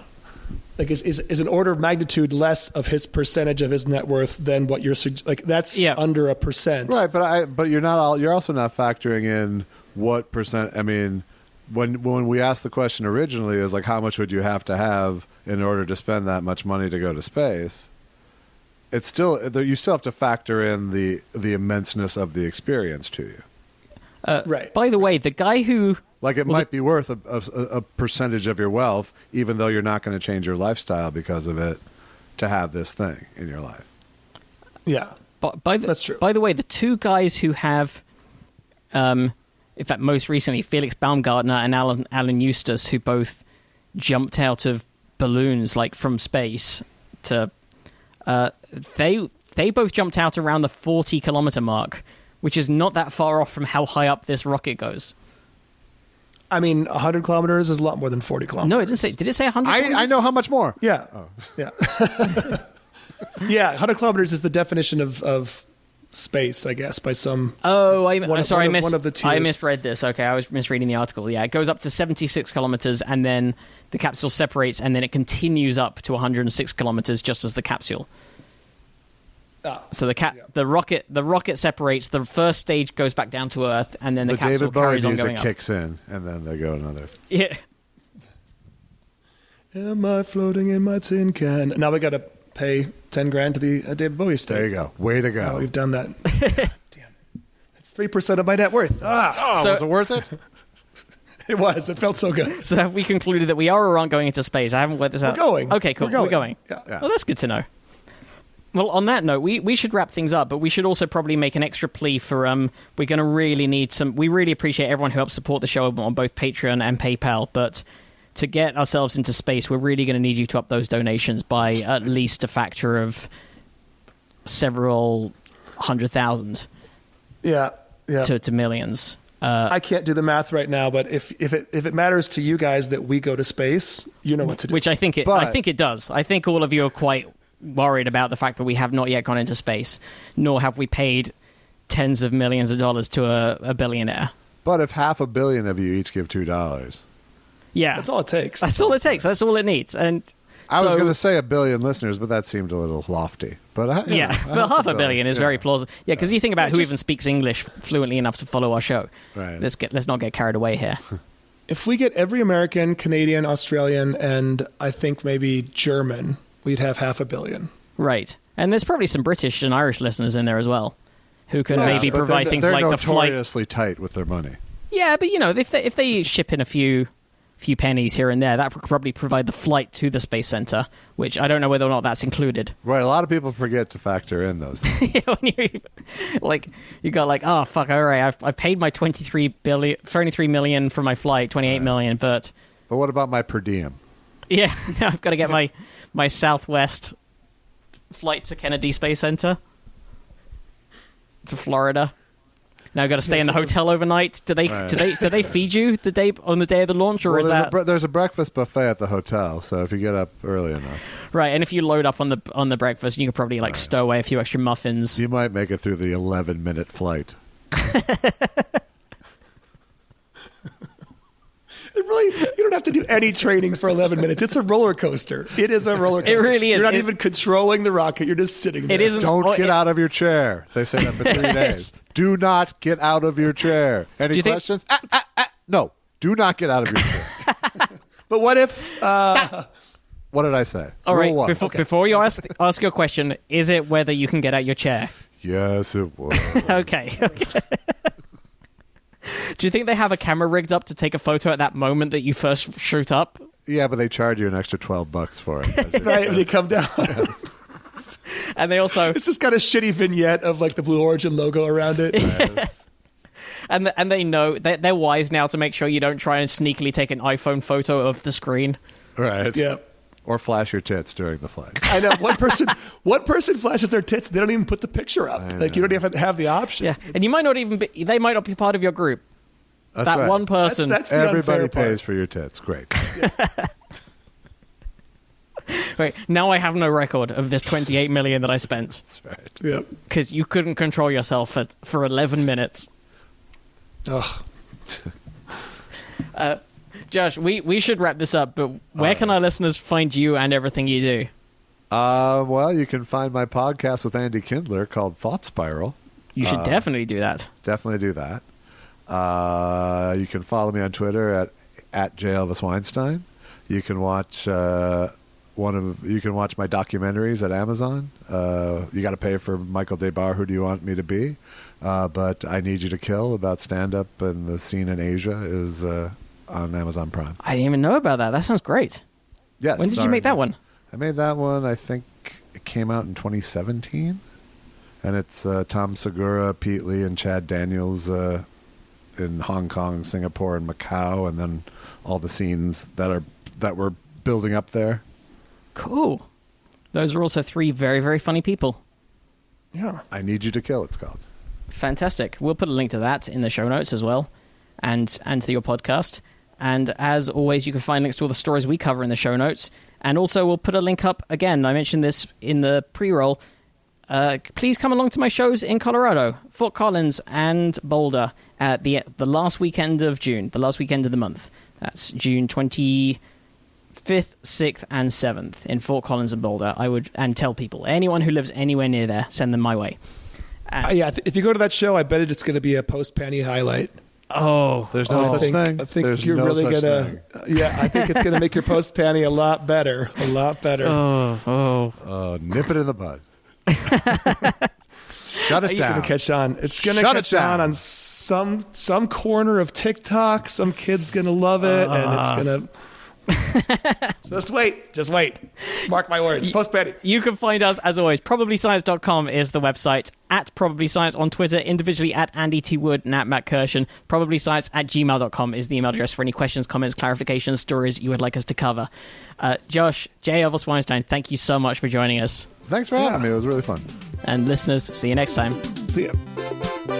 Speaker 3: like is, is is an order of magnitude less of his percentage of his net worth than what you're sug- like that's
Speaker 1: Yeah.
Speaker 3: under a percent
Speaker 4: Right, but I but you're not all you're also not factoring in what percent I mean when when we asked the question originally is like how much would you have to have in order to spend that much money to go to space? It's still you still have to factor in the the immenseness of the experience to you.
Speaker 3: right
Speaker 1: By the way, the guy who
Speaker 4: Like it
Speaker 1: Well,
Speaker 4: might be worth a, a, a percentage of your wealth, even though you're not going to change your lifestyle because of it, to have this thing in your life.
Speaker 3: yeah
Speaker 1: By, by the,
Speaker 3: That's true.
Speaker 1: By the way, the two guys who have, um, in fact, most recently, Felix Baumgartner and Alan, Alan Eustace, who both jumped out of balloons like from space to, uh, they they both jumped out around the forty kilometer mark, which is not that far off from how high up this rocket goes.
Speaker 3: I mean, 100 kilometers is a lot more than 40 kilometers.
Speaker 1: No, it didn't say. Did it say hundred?
Speaker 4: I, I know how much more.
Speaker 3: Yeah. Yeah. yeah. 100 kilometers is the definition of, of space, I guess, by some.
Speaker 1: Oh, I,
Speaker 3: One of-
Speaker 1: sorry,
Speaker 3: one
Speaker 1: I,
Speaker 3: of-
Speaker 1: mis-
Speaker 3: one of the
Speaker 1: I misread this. Okay, I was misreading the article. Yeah, it goes up to 76 kilometers, and then the capsule separates, and then it continues up to 106 kilometers, just as the capsule.
Speaker 3: Ah,
Speaker 1: So the cap,
Speaker 3: Yeah.
Speaker 1: the rocket, the rocket separates. The first stage goes back down to Earth, and then the,
Speaker 4: The
Speaker 1: capsule
Speaker 4: David Bowie
Speaker 1: on going up.
Speaker 4: kicks in, and then they go another.
Speaker 1: Yeah,
Speaker 3: Am I floating in my tin can? Now we got to pay ten grand to the uh, David Bowie estate.
Speaker 4: There you go. Way to
Speaker 3: Oh,
Speaker 4: go.
Speaker 3: we've done that. Damn it! It's three percent of my net worth. Ah,
Speaker 4: oh,
Speaker 1: So-
Speaker 4: was it worth it?
Speaker 3: it was. It felt so good.
Speaker 1: So have we concluded that we are or aren't going into space? I haven't worked this out.
Speaker 3: We're going.
Speaker 1: Okay, cool.
Speaker 3: We're going. Yeah.
Speaker 4: Yeah.
Speaker 1: Well, that's good to know. Well, on that note, we, we should wrap things up, but we should also probably make an extra plea for um. We're going to really need some. We really appreciate everyone who helps support the show on both Patreon and PayPal, but to get ourselves into space, we're really going to need you to up those donations by at least a factor of several hundred thousand
Speaker 3: Yeah, yeah.
Speaker 1: to, to millions. Uh,
Speaker 3: I can't do the math right now, but if if it if it matters to you guys that we go to space, you know what to do.
Speaker 1: which I think it. I think it does. I think all of you are quite worried about the fact that we have not yet gone into space, nor have we paid tens of millions of dollars to a, a billionaire.
Speaker 4: But if half a billion of you each give two dollars,
Speaker 1: Yeah,
Speaker 3: That's all it takes.
Speaker 1: That's all it takes. That's all it needs. And
Speaker 4: I was going to say a billion listeners, but that seemed a little lofty. But uh, I,
Speaker 1: Yeah,
Speaker 4: know,
Speaker 1: but half a billion is
Speaker 4: yeah.
Speaker 1: very plausible. Yeah, because you think about
Speaker 3: Yeah,
Speaker 1: who
Speaker 3: just-
Speaker 1: even speaks English fluently enough to follow our show.
Speaker 4: Right.
Speaker 1: Let's get let's not get carried away here.
Speaker 3: If we get every American, Canadian, Australian, and I think maybe German, we'd have half a billion.
Speaker 1: right, and there's probably some British and Irish listeners in there as well, who can
Speaker 3: Yeah,
Speaker 1: maybe provide
Speaker 4: they're,
Speaker 1: things
Speaker 4: they're
Speaker 1: like the flight
Speaker 4: notoriously tight with their money.
Speaker 1: Yeah, but you know, if they, if they ship in a few few pennies here and there, that would probably provide the flight to the space center, which I don't know whether or not that's included.
Speaker 4: Right. A lot of people forget to factor in those. Things.
Speaker 1: You when you're like, you got like, oh fuck, all right, I've I've paid my twenty three billion, twenty three million for my flight, twenty eight million, but
Speaker 4: but what about my per diem?
Speaker 1: yeah, I've got to get my my Southwest flight to Kennedy Space Center to Florida. Now got to stay in the hotel overnight. Do they
Speaker 4: Right.
Speaker 1: do they do they feed you the day on the day of the launch, or
Speaker 4: Well,
Speaker 1: is
Speaker 4: there's,
Speaker 1: that
Speaker 4: a, there's a breakfast buffet at the hotel, so if you get up early enough,
Speaker 1: Right, and if you load up on the on the breakfast, you could probably like stow away a few extra muffins.
Speaker 4: you might make it through the 11 minute flight.
Speaker 3: It really, you don't have to do any training for 11 minutes. It's a roller coaster. It is a roller coaster.
Speaker 1: It really is.
Speaker 3: You're not
Speaker 1: It's-
Speaker 3: even controlling the rocket. You're just sitting there.
Speaker 1: It isn't-
Speaker 4: Don't get
Speaker 1: it-
Speaker 4: out of your chair. They say that for three days. Do not get out of your chair. Any
Speaker 1: Do you think-
Speaker 4: questions? Ah, ah, ah. No. Do not get out of your chair.
Speaker 3: But what if? Uh,
Speaker 4: what did I say?
Speaker 1: All
Speaker 4: Rule
Speaker 1: right,
Speaker 4: one.
Speaker 1: before, before you ask ask your question, is it whether you can get out your chair?
Speaker 4: Yes, it was.
Speaker 1: Okay. okay. Do you think they have a camera rigged up to take a photo at that moment that you first shoot up?
Speaker 4: yeah, but they charge you an extra 12 bucks for it.
Speaker 3: right when you come down,
Speaker 1: And they also
Speaker 3: it's just got a shitty vignette of like the Blue Origin logo around it.
Speaker 1: and and they know they they're wise now to make sure you don't try and sneakily take an iPhone photo of the screen.
Speaker 4: right.
Speaker 3: yeah.
Speaker 4: Or flash your tits during the flight.
Speaker 3: I know one person. One person flashes their tits. They don't even put the picture up. Like you don't even have the option.
Speaker 1: Yeah, and you might not even be. They might not be part of your group.
Speaker 4: That's
Speaker 1: that
Speaker 4: right.
Speaker 1: one person.
Speaker 3: that's the
Speaker 4: Everybody
Speaker 3: unfair part.
Speaker 4: pays for your tits. Great.
Speaker 1: Wait, now I have no record of this 28 million that I spent
Speaker 4: That's right.
Speaker 3: Yep.
Speaker 1: because you couldn't control yourself for, for 11 minutes.
Speaker 3: Ugh.
Speaker 1: Uh, Josh, we, we should wrap this up, but where can our listeners find you and everything you do?
Speaker 4: Uh, well, you can find my podcast with Andy Kindler called Thought Spiral.
Speaker 1: You
Speaker 4: Uh,
Speaker 1: should definitely do that.
Speaker 4: Definitely do that. Uh, you can follow me on Twitter at at J Elvis Weinstein. You can watch uh, one of you can watch my documentaries at Amazon. Uh, you got to pay for Michael Debar. Who do you want me to be? Uh, but I need you to kill about stand up and the scene in Asia is uh, on Amazon Prime.
Speaker 1: I didn't even know about that. That sounds great.
Speaker 4: Yes.
Speaker 1: When did you
Speaker 4: sorry.
Speaker 1: make that one?
Speaker 4: I made that one. I think it came out in 2017, and it's uh, Tom Segura, Pete Lee, and Chad Daniels uh, in Hong Kong, Singapore, and Macau, and then all the scenes that are that were building up there.
Speaker 1: Cool. Those are also three very, very funny people.
Speaker 3: Yeah.
Speaker 4: I need you to kill. It's called.
Speaker 1: Fantastic. We'll put a link to that in the show notes as well, and and to your podcast. And as always, you can find links to all the stories we cover in the show notes. And also, we'll put a link up again. I mentioned this in the pre-roll. uh, please come along to my shows in Colorado, Fort Collins and Boulder at the the last weekend of June, the last weekend of the month. That's June twenty fifth, sixth, and seventh in Fort Collins and Boulder. I would and tell people anyone who lives anywhere near there, send them my way.
Speaker 3: Uh, yeah, if you go to that show, I bet it's going to be a post panty highlight.
Speaker 1: Oh,
Speaker 4: There's no
Speaker 3: I
Speaker 4: such
Speaker 3: think,
Speaker 4: thing.
Speaker 3: I think
Speaker 4: There's
Speaker 3: you're
Speaker 4: no
Speaker 3: really gonna.
Speaker 4: thing.
Speaker 3: uh, yeah, I think it's gonna make your post panty a lot better, a lot better.
Speaker 1: oh, oh.
Speaker 4: Uh, nip it in the bud. Shut it
Speaker 3: it's
Speaker 4: down.
Speaker 3: It's gonna catch on. It's gonna
Speaker 4: Shut it
Speaker 3: catch on
Speaker 4: down.
Speaker 3: on some some corner of TikTok. Some kid's gonna love it, and it's gonna. Just wait, just wait. Mark my words. Post panty.
Speaker 1: You can find us, as always, probablyscience.com is the website, at probablyscience on Twitter, individually at Andy T. Wood and at Matt Kirshen. Probablyscience at gmail.com is the email address for any questions, comments, clarifications, stories you would like us to cover. Uh, Josh, J. Elvis Weinstein, thank you so much for joining us.
Speaker 4: Thanks for having me. It was really fun.
Speaker 1: And listeners, see you next time.
Speaker 3: See ya.